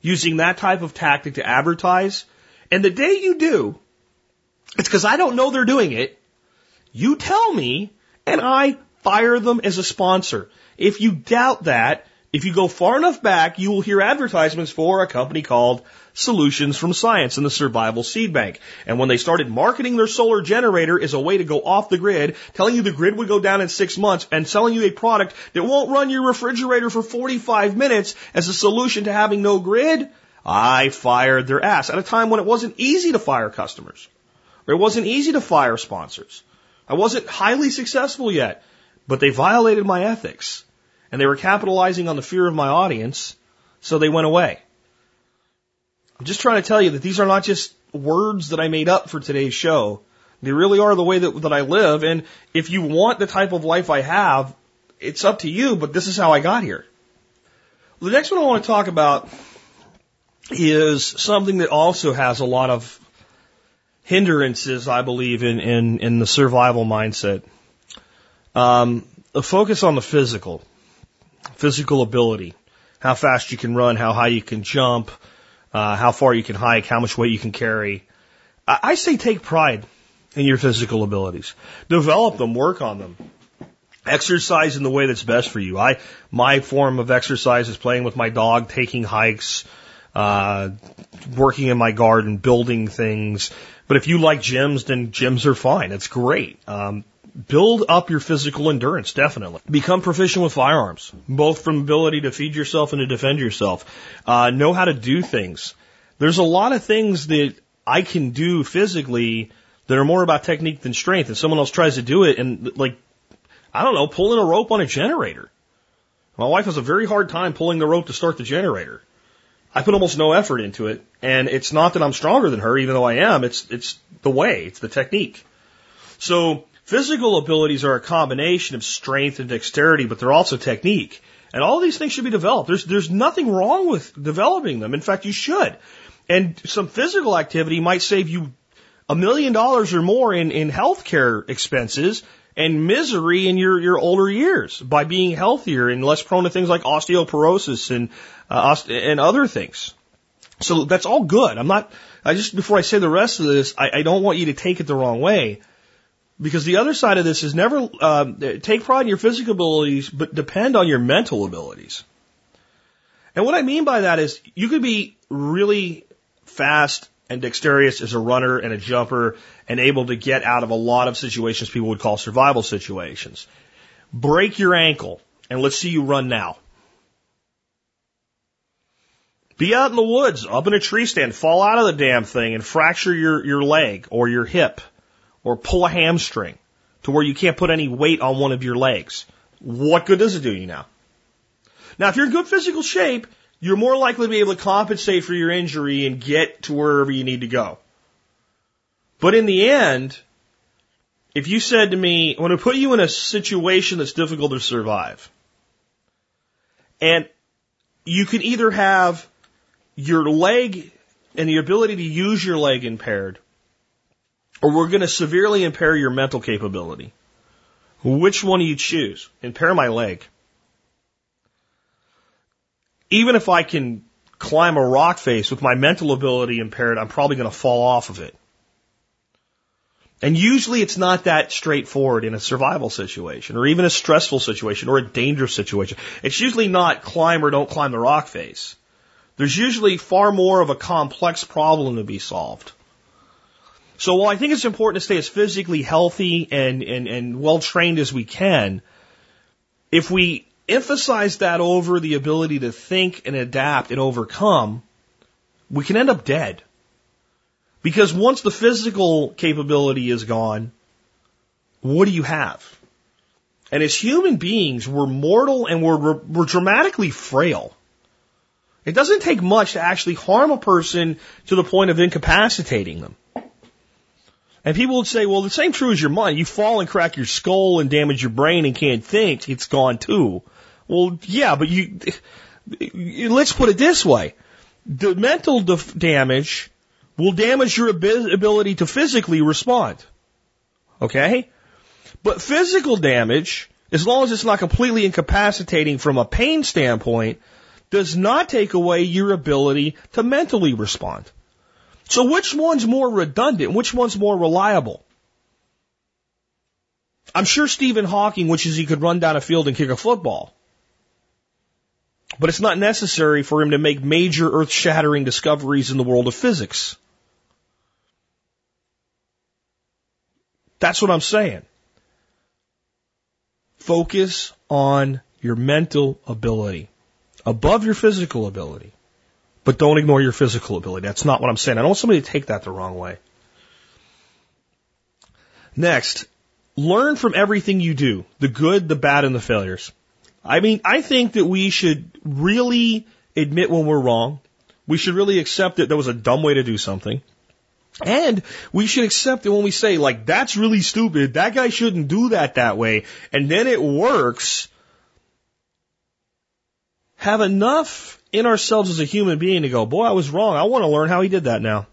Speaker 1: using that type of tactic to advertise. And the day you do, it's because I don't know they're doing it. You tell me, and I fire them as a sponsor. If you doubt that, if you go far enough back, you will hear advertisements for a company called Solutions from Science and the Survival Seed Bank. And when they started marketing their solar generator as a way to go off the grid, telling you the grid would go down in six months and selling you a product that won't run your refrigerator for 45 minutes as a solution to having no grid, I fired their ass at a time when it wasn't easy to fire customers. It wasn't easy to fire sponsors. I wasn't highly successful yet, but they violated my ethics. And they were capitalizing on the fear of my audience, so they went away. I'm just trying to tell you that these are not just words that I made up for today's show. They really are the way that, that I live. And if you want the type of life I have, it's up to you, but this is how I got here. The next one I want to talk about is something that also has a lot of hindrances, I believe, in, in, in the survival mindset. Um, a focus on the physical, physical ability, how fast you can run, how high you can jump, uh, how far you can hike, how much weight you can carry. I, I say take pride in your physical abilities. Develop them, work on them. Exercise in the way that's best for you. I, my form of exercise is playing with my dog, taking hikes, uh, working in my garden, building things, but if you like gyms, then gyms are fine. It's great. Um, build up your physical endurance, definitely. Become proficient with firearms, both from ability to feed yourself and to defend yourself. Uh, know how to do things. There's a lot of things that I can do physically that are more about technique than strength, and someone else tries to do it and like, I don't know, pulling a rope on a generator. My wife has a very hard time pulling the rope to start the generator. I put almost no effort into it, and it's not that I'm stronger than her, even though I am. It's it's the way, it's the technique. So physical abilities are a combination of strength and dexterity, but they're also technique. And all these things should be developed. There's there's nothing wrong with developing them. In fact, you should. And some physical activity might save you a million dollars or more in, in healthcare expenses and misery in your, your older years by being healthier and less prone to things like osteoporosis and, uh, and other things. So that's all good. I'm not, I just, before I say the rest of this, I, I don't want you to take it the wrong way. Because the other side of this is never, um, take pride in your physical abilities, but depend on your mental abilities. And what I mean by that is you could be really fast and dexterous as a runner and a jumper and able to get out of a lot of situations people would call survival situations. Break your ankle and let's see you run now. Be out in the woods, up in a tree stand, fall out of the damn thing and fracture your, your leg or your hip or pull a hamstring to where you can't put any weight on one of your legs. What good does it do you now? Now, if you're in good physical shape, you're more likely to be able to compensate for your injury and get to wherever you need to go. But in the end, if you said to me, I want to put you in a situation that's difficult to survive, and you can either have your leg and the ability to use your leg impaired, or we're going to severely impair your mental capability. Which one do you choose? Impair my leg even if I can climb a rock face with my mental ability impaired, I'm probably going to fall off of it. And usually it's not that straightforward in a survival situation or even a stressful situation or a dangerous situation. It's usually not climb or don't climb the rock face. There's usually far more of a complex problem to be solved. So while I think it's important to stay as physically healthy and, and, and well trained as we can, if we emphasize that over the ability to think and adapt and overcome, we can end up dead. Because once the physical capability is gone, what do you have? And as human beings, we're mortal and we're, we're dramatically frail. It doesn't take much to actually harm a person to the point of incapacitating them. And people would say, well, the same true as your mind. You fall and crack your skull and damage your brain and can't think, it's gone too. Well, yeah, but you, let's put it this way. The mental damage will damage your ability to physically respond. Okay? But physical damage, as long as it's not completely incapacitating from a pain standpoint, does not take away your ability to mentally respond. So which one's more redundant? Which one's more reliable? I'm sure Stephen Hawking wishes he could run down a field and kick a football. But it's not necessary for him to make major earth shattering discoveries in the world of physics. That's what I'm saying. Focus on your mental ability above your physical ability. But don't ignore your physical ability. That's not what I'm saying. I don't want somebody to take that the wrong way. Next, learn from everything you do the good, the bad, and the failures. I mean, I think that we should really admit when we're wrong. We should really accept that there was a dumb way to do something. And we should accept that when we say, like, that's really stupid. That guy shouldn't do that that way. And then it works. Have enough in ourselves as a human being to go, boy, I was wrong. I want to learn how he did that now.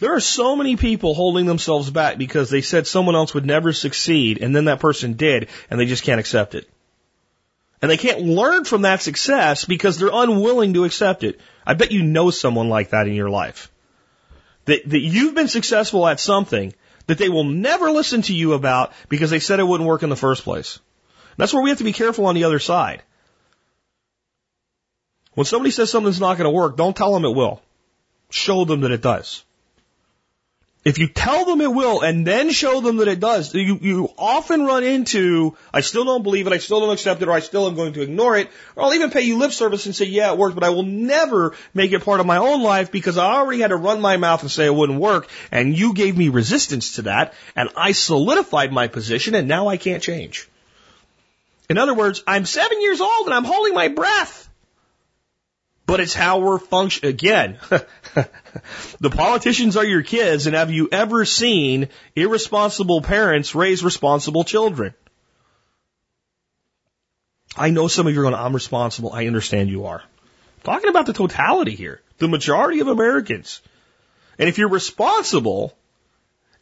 Speaker 1: There are so many people holding themselves back because they said someone else would never succeed and then that person did and they just can't accept it. And they can't learn from that success because they're unwilling to accept it. I bet you know someone like that in your life. That, that you've been successful at something that they will never listen to you about because they said it wouldn't work in the first place. That's where we have to be careful on the other side. When somebody says something's not going to work, don't tell them it will. Show them that it does. If you tell them it will and then show them that it does, you, you often run into, I still don't believe it, I still don't accept it, or I still am going to ignore it, or I'll even pay you lip service and say, yeah, it worked, but I will never make it part of my own life because I already had to run my mouth and say it wouldn't work, and you gave me resistance to that, and I solidified my position, and now I can't change. In other words, I'm seven years old and I'm holding my breath. But it's how we're function. Again, the politicians are your kids, and have you ever seen irresponsible parents raise responsible children? I know some of you are going, I'm responsible. I understand you are. I'm talking about the totality here. The majority of Americans. And if you're responsible,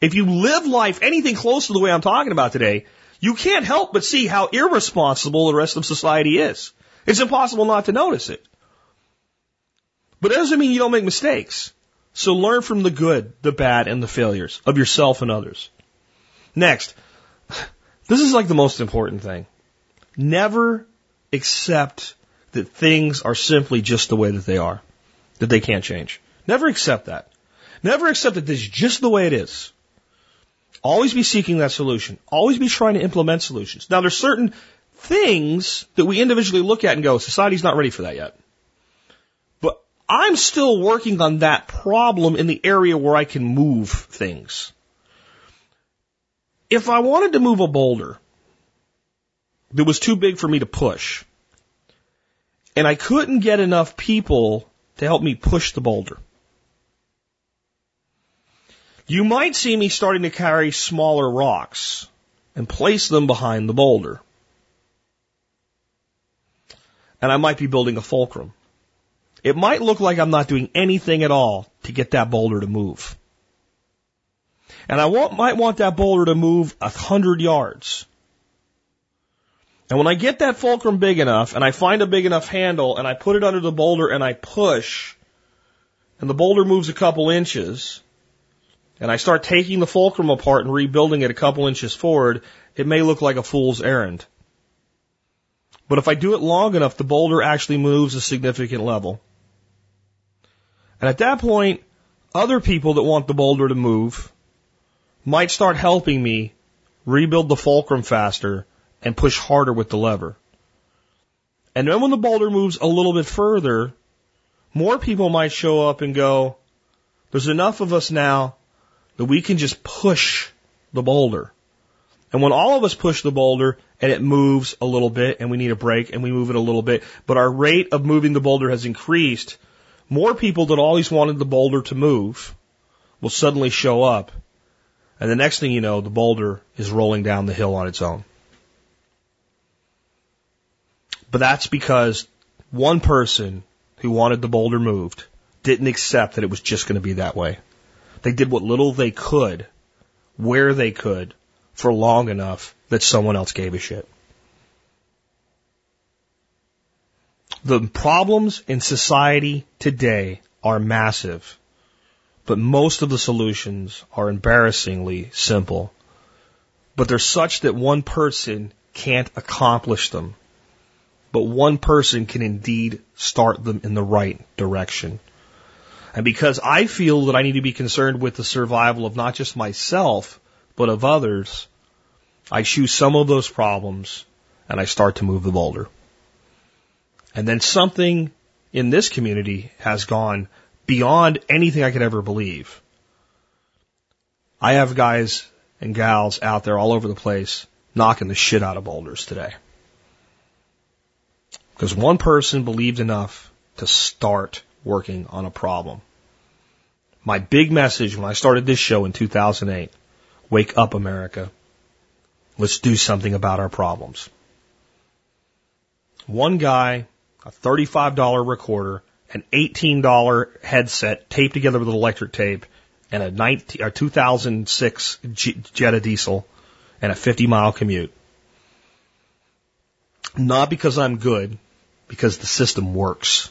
Speaker 1: if you live life anything close to the way I'm talking about today, you can't help but see how irresponsible the rest of society is. It's impossible not to notice it. But it doesn't mean you don't make mistakes. So learn from the good, the bad, and the failures of yourself and others. Next, this is like the most important thing. Never accept that things are simply just the way that they are, that they can't change. Never accept that. Never accept that this is just the way it is. Always be seeking that solution. Always be trying to implement solutions. Now, there's certain things that we individually look at and go, society's not ready for that yet. But I'm still working on that problem in the area where I can move things. If I wanted to move a boulder that was too big for me to push, and I couldn't get enough people to help me push the boulder, you might see me starting to carry smaller rocks and place them behind the boulder. And I might be building a fulcrum. It might look like I'm not doing anything at all to get that boulder to move. And I want, might want that boulder to move a hundred yards. And when I get that fulcrum big enough and I find a big enough handle and I put it under the boulder and I push and the boulder moves a couple inches, and I start taking the fulcrum apart and rebuilding it a couple inches forward, it may look like a fool's errand. But if I do it long enough, the boulder actually moves a significant level. And at that point, other people that want the boulder to move might start helping me rebuild the fulcrum faster and push harder with the lever. And then when the boulder moves a little bit further, more people might show up and go, there's enough of us now that we can just push the boulder. And when all of us push the boulder and it moves a little bit and we need a break and we move it a little bit, but our rate of moving the boulder has increased, more people that always wanted the boulder to move will suddenly show up. And the next thing you know, the boulder is rolling down the hill on its own. But that's because one person who wanted the boulder moved didn't accept that it was just going to be that way. They did what little they could, where they could, for long enough that someone else gave a shit. The problems in society today are massive, but most of the solutions are embarrassingly simple. But they're such that one person can't accomplish them. But one person can indeed start them in the right direction. And because I feel that I need to be concerned with the survival of not just myself, but of others, I choose some of those problems and I start to move the boulder. And then something in this community has gone beyond anything I could ever believe. I have guys and gals out there all over the place knocking the shit out of boulders today. Because one person believed enough to start working on a problem. My big message when I started this show in 2008 wake up, America. Let's do something about our problems. One guy, a $35 recorder, an $18 headset taped together with electric tape, and a, 19, a 2006 Jetta diesel, and a 50 mile commute. Not because I'm good, because the system works.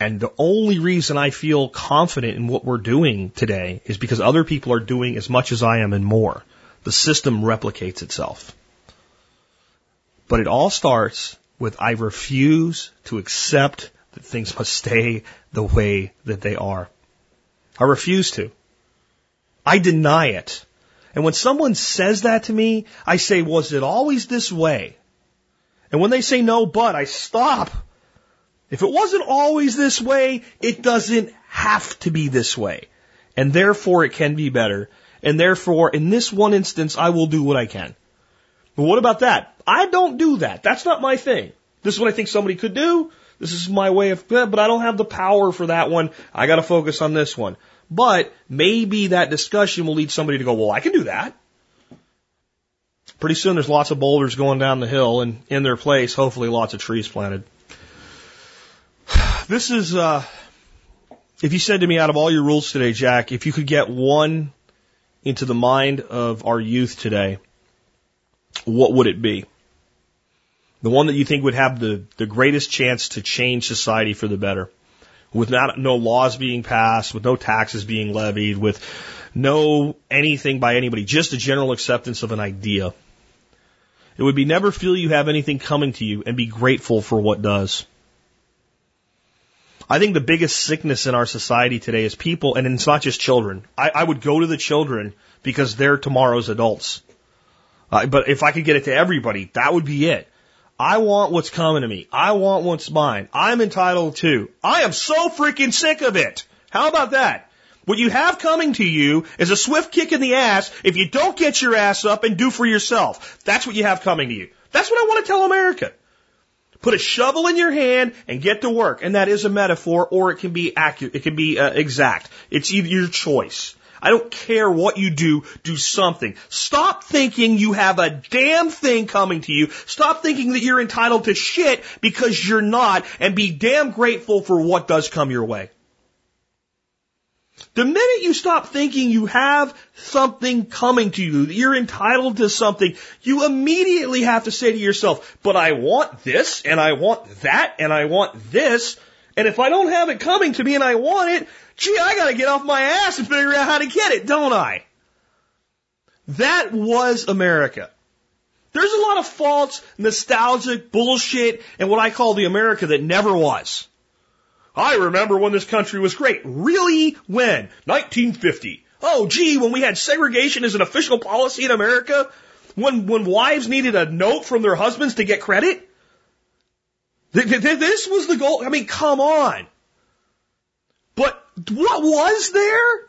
Speaker 1: And the only reason I feel confident in what we're doing today is because other people are doing as much as I am and more. The system replicates itself. But it all starts with I refuse to accept that things must stay the way that they are. I refuse to. I deny it. And when someone says that to me, I say, was it always this way? And when they say no, but I stop. If it wasn't always this way, it doesn't have to be this way. And therefore it can be better. And therefore, in this one instance, I will do what I can. But what about that? I don't do that. That's not my thing. This is what I think somebody could do. This is my way of, but I don't have the power for that one. I got to focus on this one. But maybe that discussion will lead somebody to go, well, I can do that. Pretty soon there's lots of boulders going down the hill and in their place, hopefully lots of trees planted. This is, uh, if you said to me out of all your rules today, Jack, if you could get one into the mind of our youth today, what would it be? The one that you think would have the, the greatest chance to change society for the better. With not, no laws being passed, with no taxes being levied, with no anything by anybody, just a general acceptance of an idea. It would be never feel you have anything coming to you and be grateful for what does. I think the biggest sickness in our society today is people, and it's not just children. I, I would go to the children because they're tomorrow's adults. Uh, but if I could get it to everybody, that would be it. I want what's coming to me. I want what's mine. I'm entitled to. I am so freaking sick of it. How about that? What you have coming to you is a swift kick in the ass if you don't get your ass up and do for yourself. That's what you have coming to you. That's what I want to tell America. Put a shovel in your hand and get to work. And that is a metaphor or it can be accurate. It can be uh, exact. It's either your choice. I don't care what you do, do something. Stop thinking you have a damn thing coming to you. Stop thinking that you're entitled to shit because you're not and be damn grateful for what does come your way. The minute you stop thinking you have something coming to you, that you're entitled to something, you immediately have to say to yourself, but I want this, and I want that, and I want this, and if I don't have it coming to me and I want it, gee, I gotta get off my ass and figure out how to get it, don't I? That was America. There's a lot of false, nostalgic bullshit and what I call the America that never was. I remember when this country was great. Really? When? 1950. Oh, gee, when we had segregation as an official policy in America? When, when wives needed a note from their husbands to get credit? This was the goal. I mean, come on. But what was there?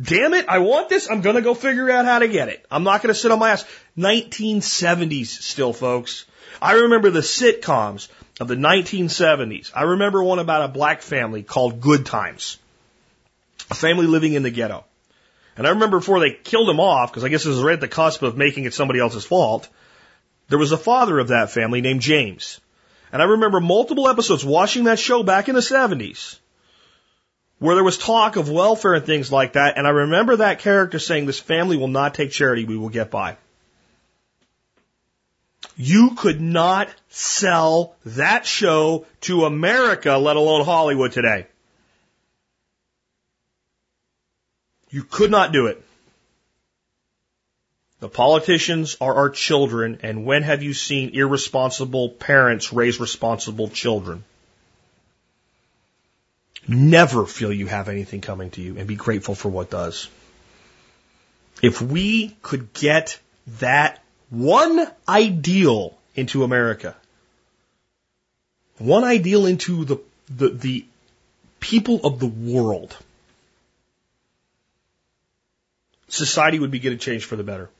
Speaker 1: Damn it, I want this. I'm going to go figure out how to get it. I'm not going to sit on my ass. 1970s still, folks. I remember the sitcoms of the 1970s. I remember one about a black family called Good Times. A family living in the ghetto. And I remember before they killed him off, because I guess it was right at the cusp of making it somebody else's fault, there was a father of that family named James. And I remember multiple episodes watching that show back in the 70s where there was talk of welfare and things like that. And I remember that character saying, This family will not take charity, we will get by. You could not sell that show to America, let alone Hollywood today. You could not do it. The politicians are our children, and when have you seen irresponsible parents raise responsible children? Never feel you have anything coming to you and be grateful for what does. If we could get that one ideal into America, one ideal into the, the, the people of the world, society would begin to change for the better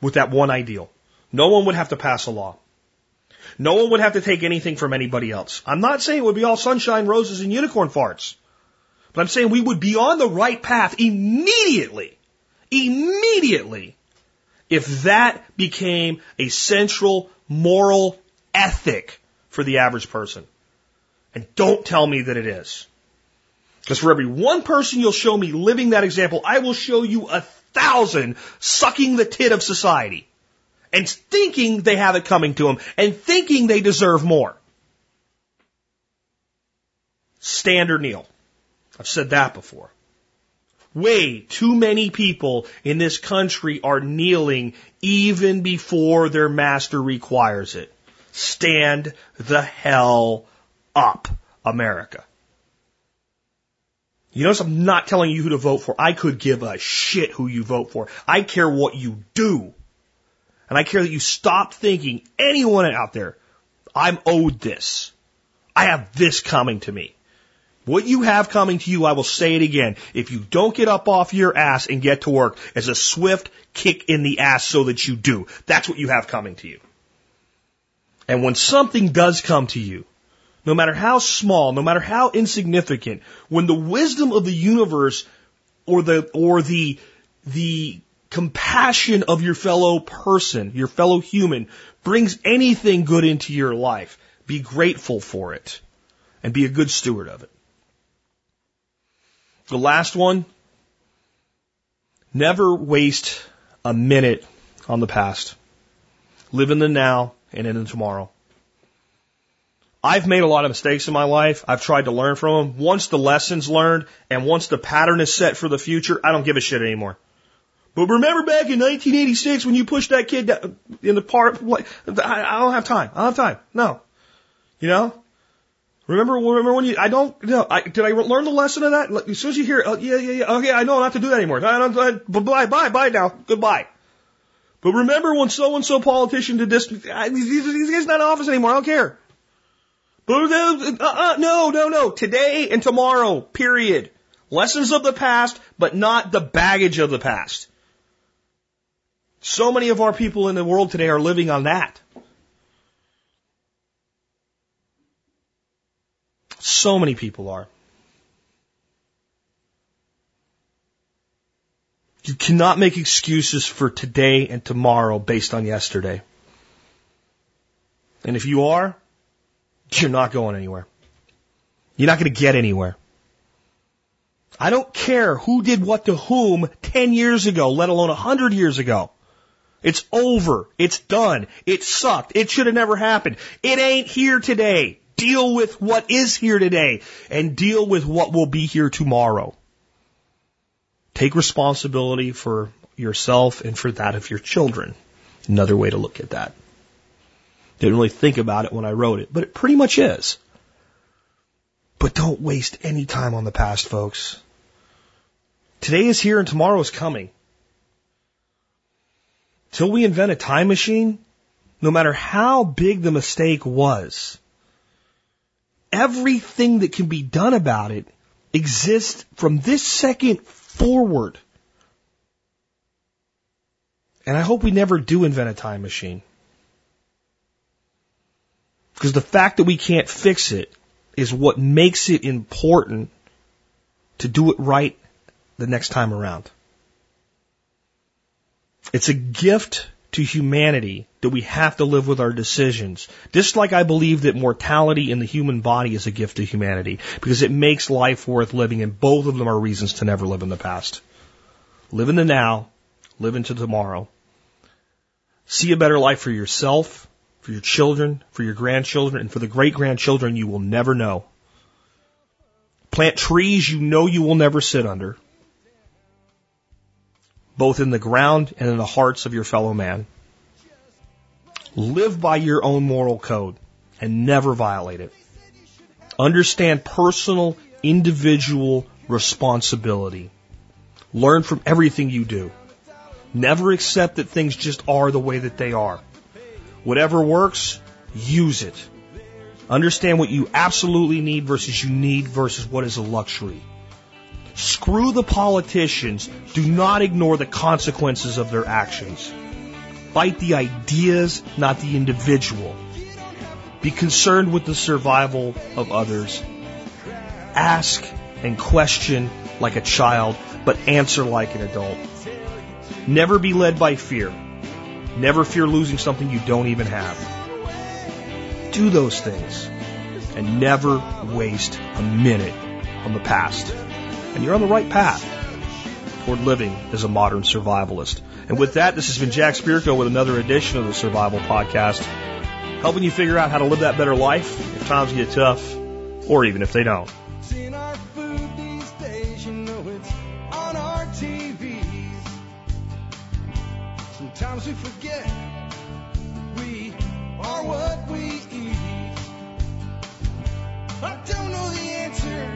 Speaker 1: with that one ideal. No one would have to pass a law. No one would have to take anything from anybody else. I'm not saying it would be all sunshine, roses, and unicorn farts. But I'm saying we would be on the right path immediately, immediately, if that became a central moral ethic for the average person. And don't tell me that it is. Because for every one person you'll show me living that example, I will show you a thousand sucking the tit of society and thinking they have it coming to them and thinking they deserve more. Stand or kneel. I've said that before. Way too many people in this country are kneeling even before their master requires it. Stand the hell up, America. You notice I'm not telling you who to vote for. I could give a shit who you vote for. I care what you do. And I care that you stop thinking, anyone out there, I'm owed this. I have this coming to me. What you have coming to you, I will say it again. If you don't get up off your ass and get to work, as a swift kick in the ass so that you do. That's what you have coming to you. And when something does come to you, no matter how small, no matter how insignificant, when the wisdom of the universe or the, or the, the compassion of your fellow person, your fellow human, brings anything good into your life, be grateful for it and be a good steward of it. The last one, never waste a minute on the past. Live in the now and in the tomorrow. I've made a lot of mistakes in my life. I've tried to learn from them. Once the lesson's learned and once the pattern is set for the future, I don't give a shit anymore. But remember back in 1986 when you pushed that kid in the park? I don't have time. I don't have time. No. You know? Remember, remember when you, I don't, no, I, did I learn the lesson of that? As soon as you hear, oh, yeah, yeah, yeah, okay, I know not to do that anymore. I don't, I, bye, bye, bye now. Goodbye. But remember when so and so politician did this, I, these, these guys not in office anymore. I don't care. But, uh, uh, no, no, no. Today and tomorrow, period. Lessons of the past, but not the baggage of the past. So many of our people in the world today are living on that. So many people are. You cannot make excuses for today and tomorrow based on yesterday. And if you are, you're not going anywhere. You're not going to get anywhere. I don't care who did what to whom 10 years ago, let alone 100 years ago. It's over. It's done. It sucked. It should have never happened. It ain't here today. Deal with what is here today and deal with what will be here tomorrow. Take responsibility for yourself and for that of your children. Another way to look at that. Didn't really think about it when I wrote it, but it pretty much is. But don't waste any time on the past, folks. Today is here and tomorrow is coming. Till we invent a time machine, no matter how big the mistake was, everything that can be done about it exists from this second forward. And I hope we never do invent a time machine. Because the fact that we can't fix it is what makes it important to do it right the next time around. It's a gift to humanity that we have to live with our decisions. Just like I believe that mortality in the human body is a gift to humanity because it makes life worth living and both of them are reasons to never live in the past. Live in the now, live into tomorrow. See a better life for yourself, for your children, for your grandchildren, and for the great grandchildren you will never know. Plant trees you know you will never sit under both in the ground and in the hearts of your fellow man. Live by your own moral code and never violate it. Understand personal, individual responsibility. Learn from everything you do. Never accept that things just are the way that they are. Whatever works, use it. Understand what you absolutely need versus you need versus what is a luxury. Screw the politicians. Do not ignore the consequences of their actions. Fight the ideas, not the individual. Be concerned with the survival of others. Ask and question like a child, but answer like an adult. Never be led by fear. Never fear losing something you don't even have. Do those things and never waste a minute on the past and you're on the right path toward living as a modern survivalist. And with that, this has been Jack Spirko with another edition of the Survival Podcast, helping you figure out how to live that better life if times get tough, or even if they don't. Sometimes we forget we are what we eat. I don't know the answer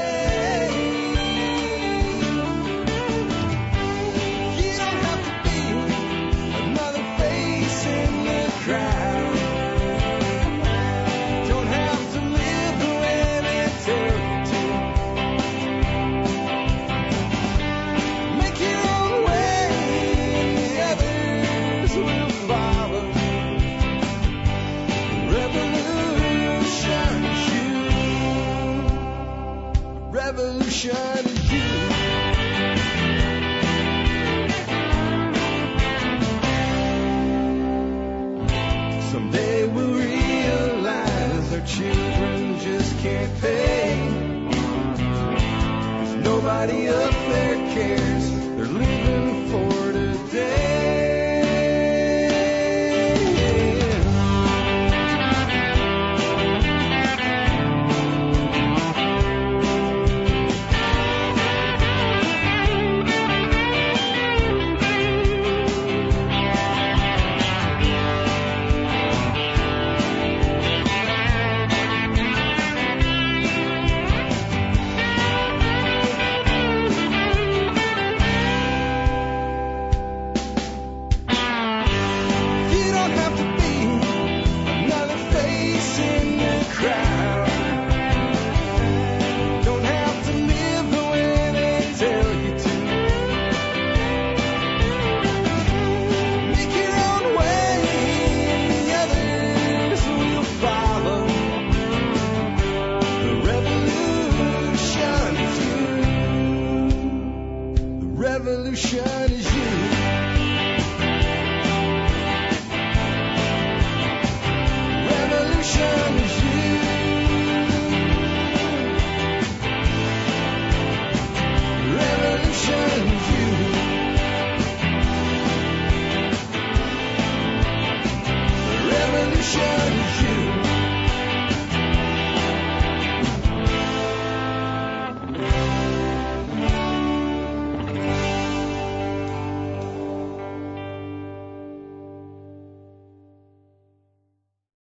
Speaker 2: Children just can't pay. Cause nobody up there cares.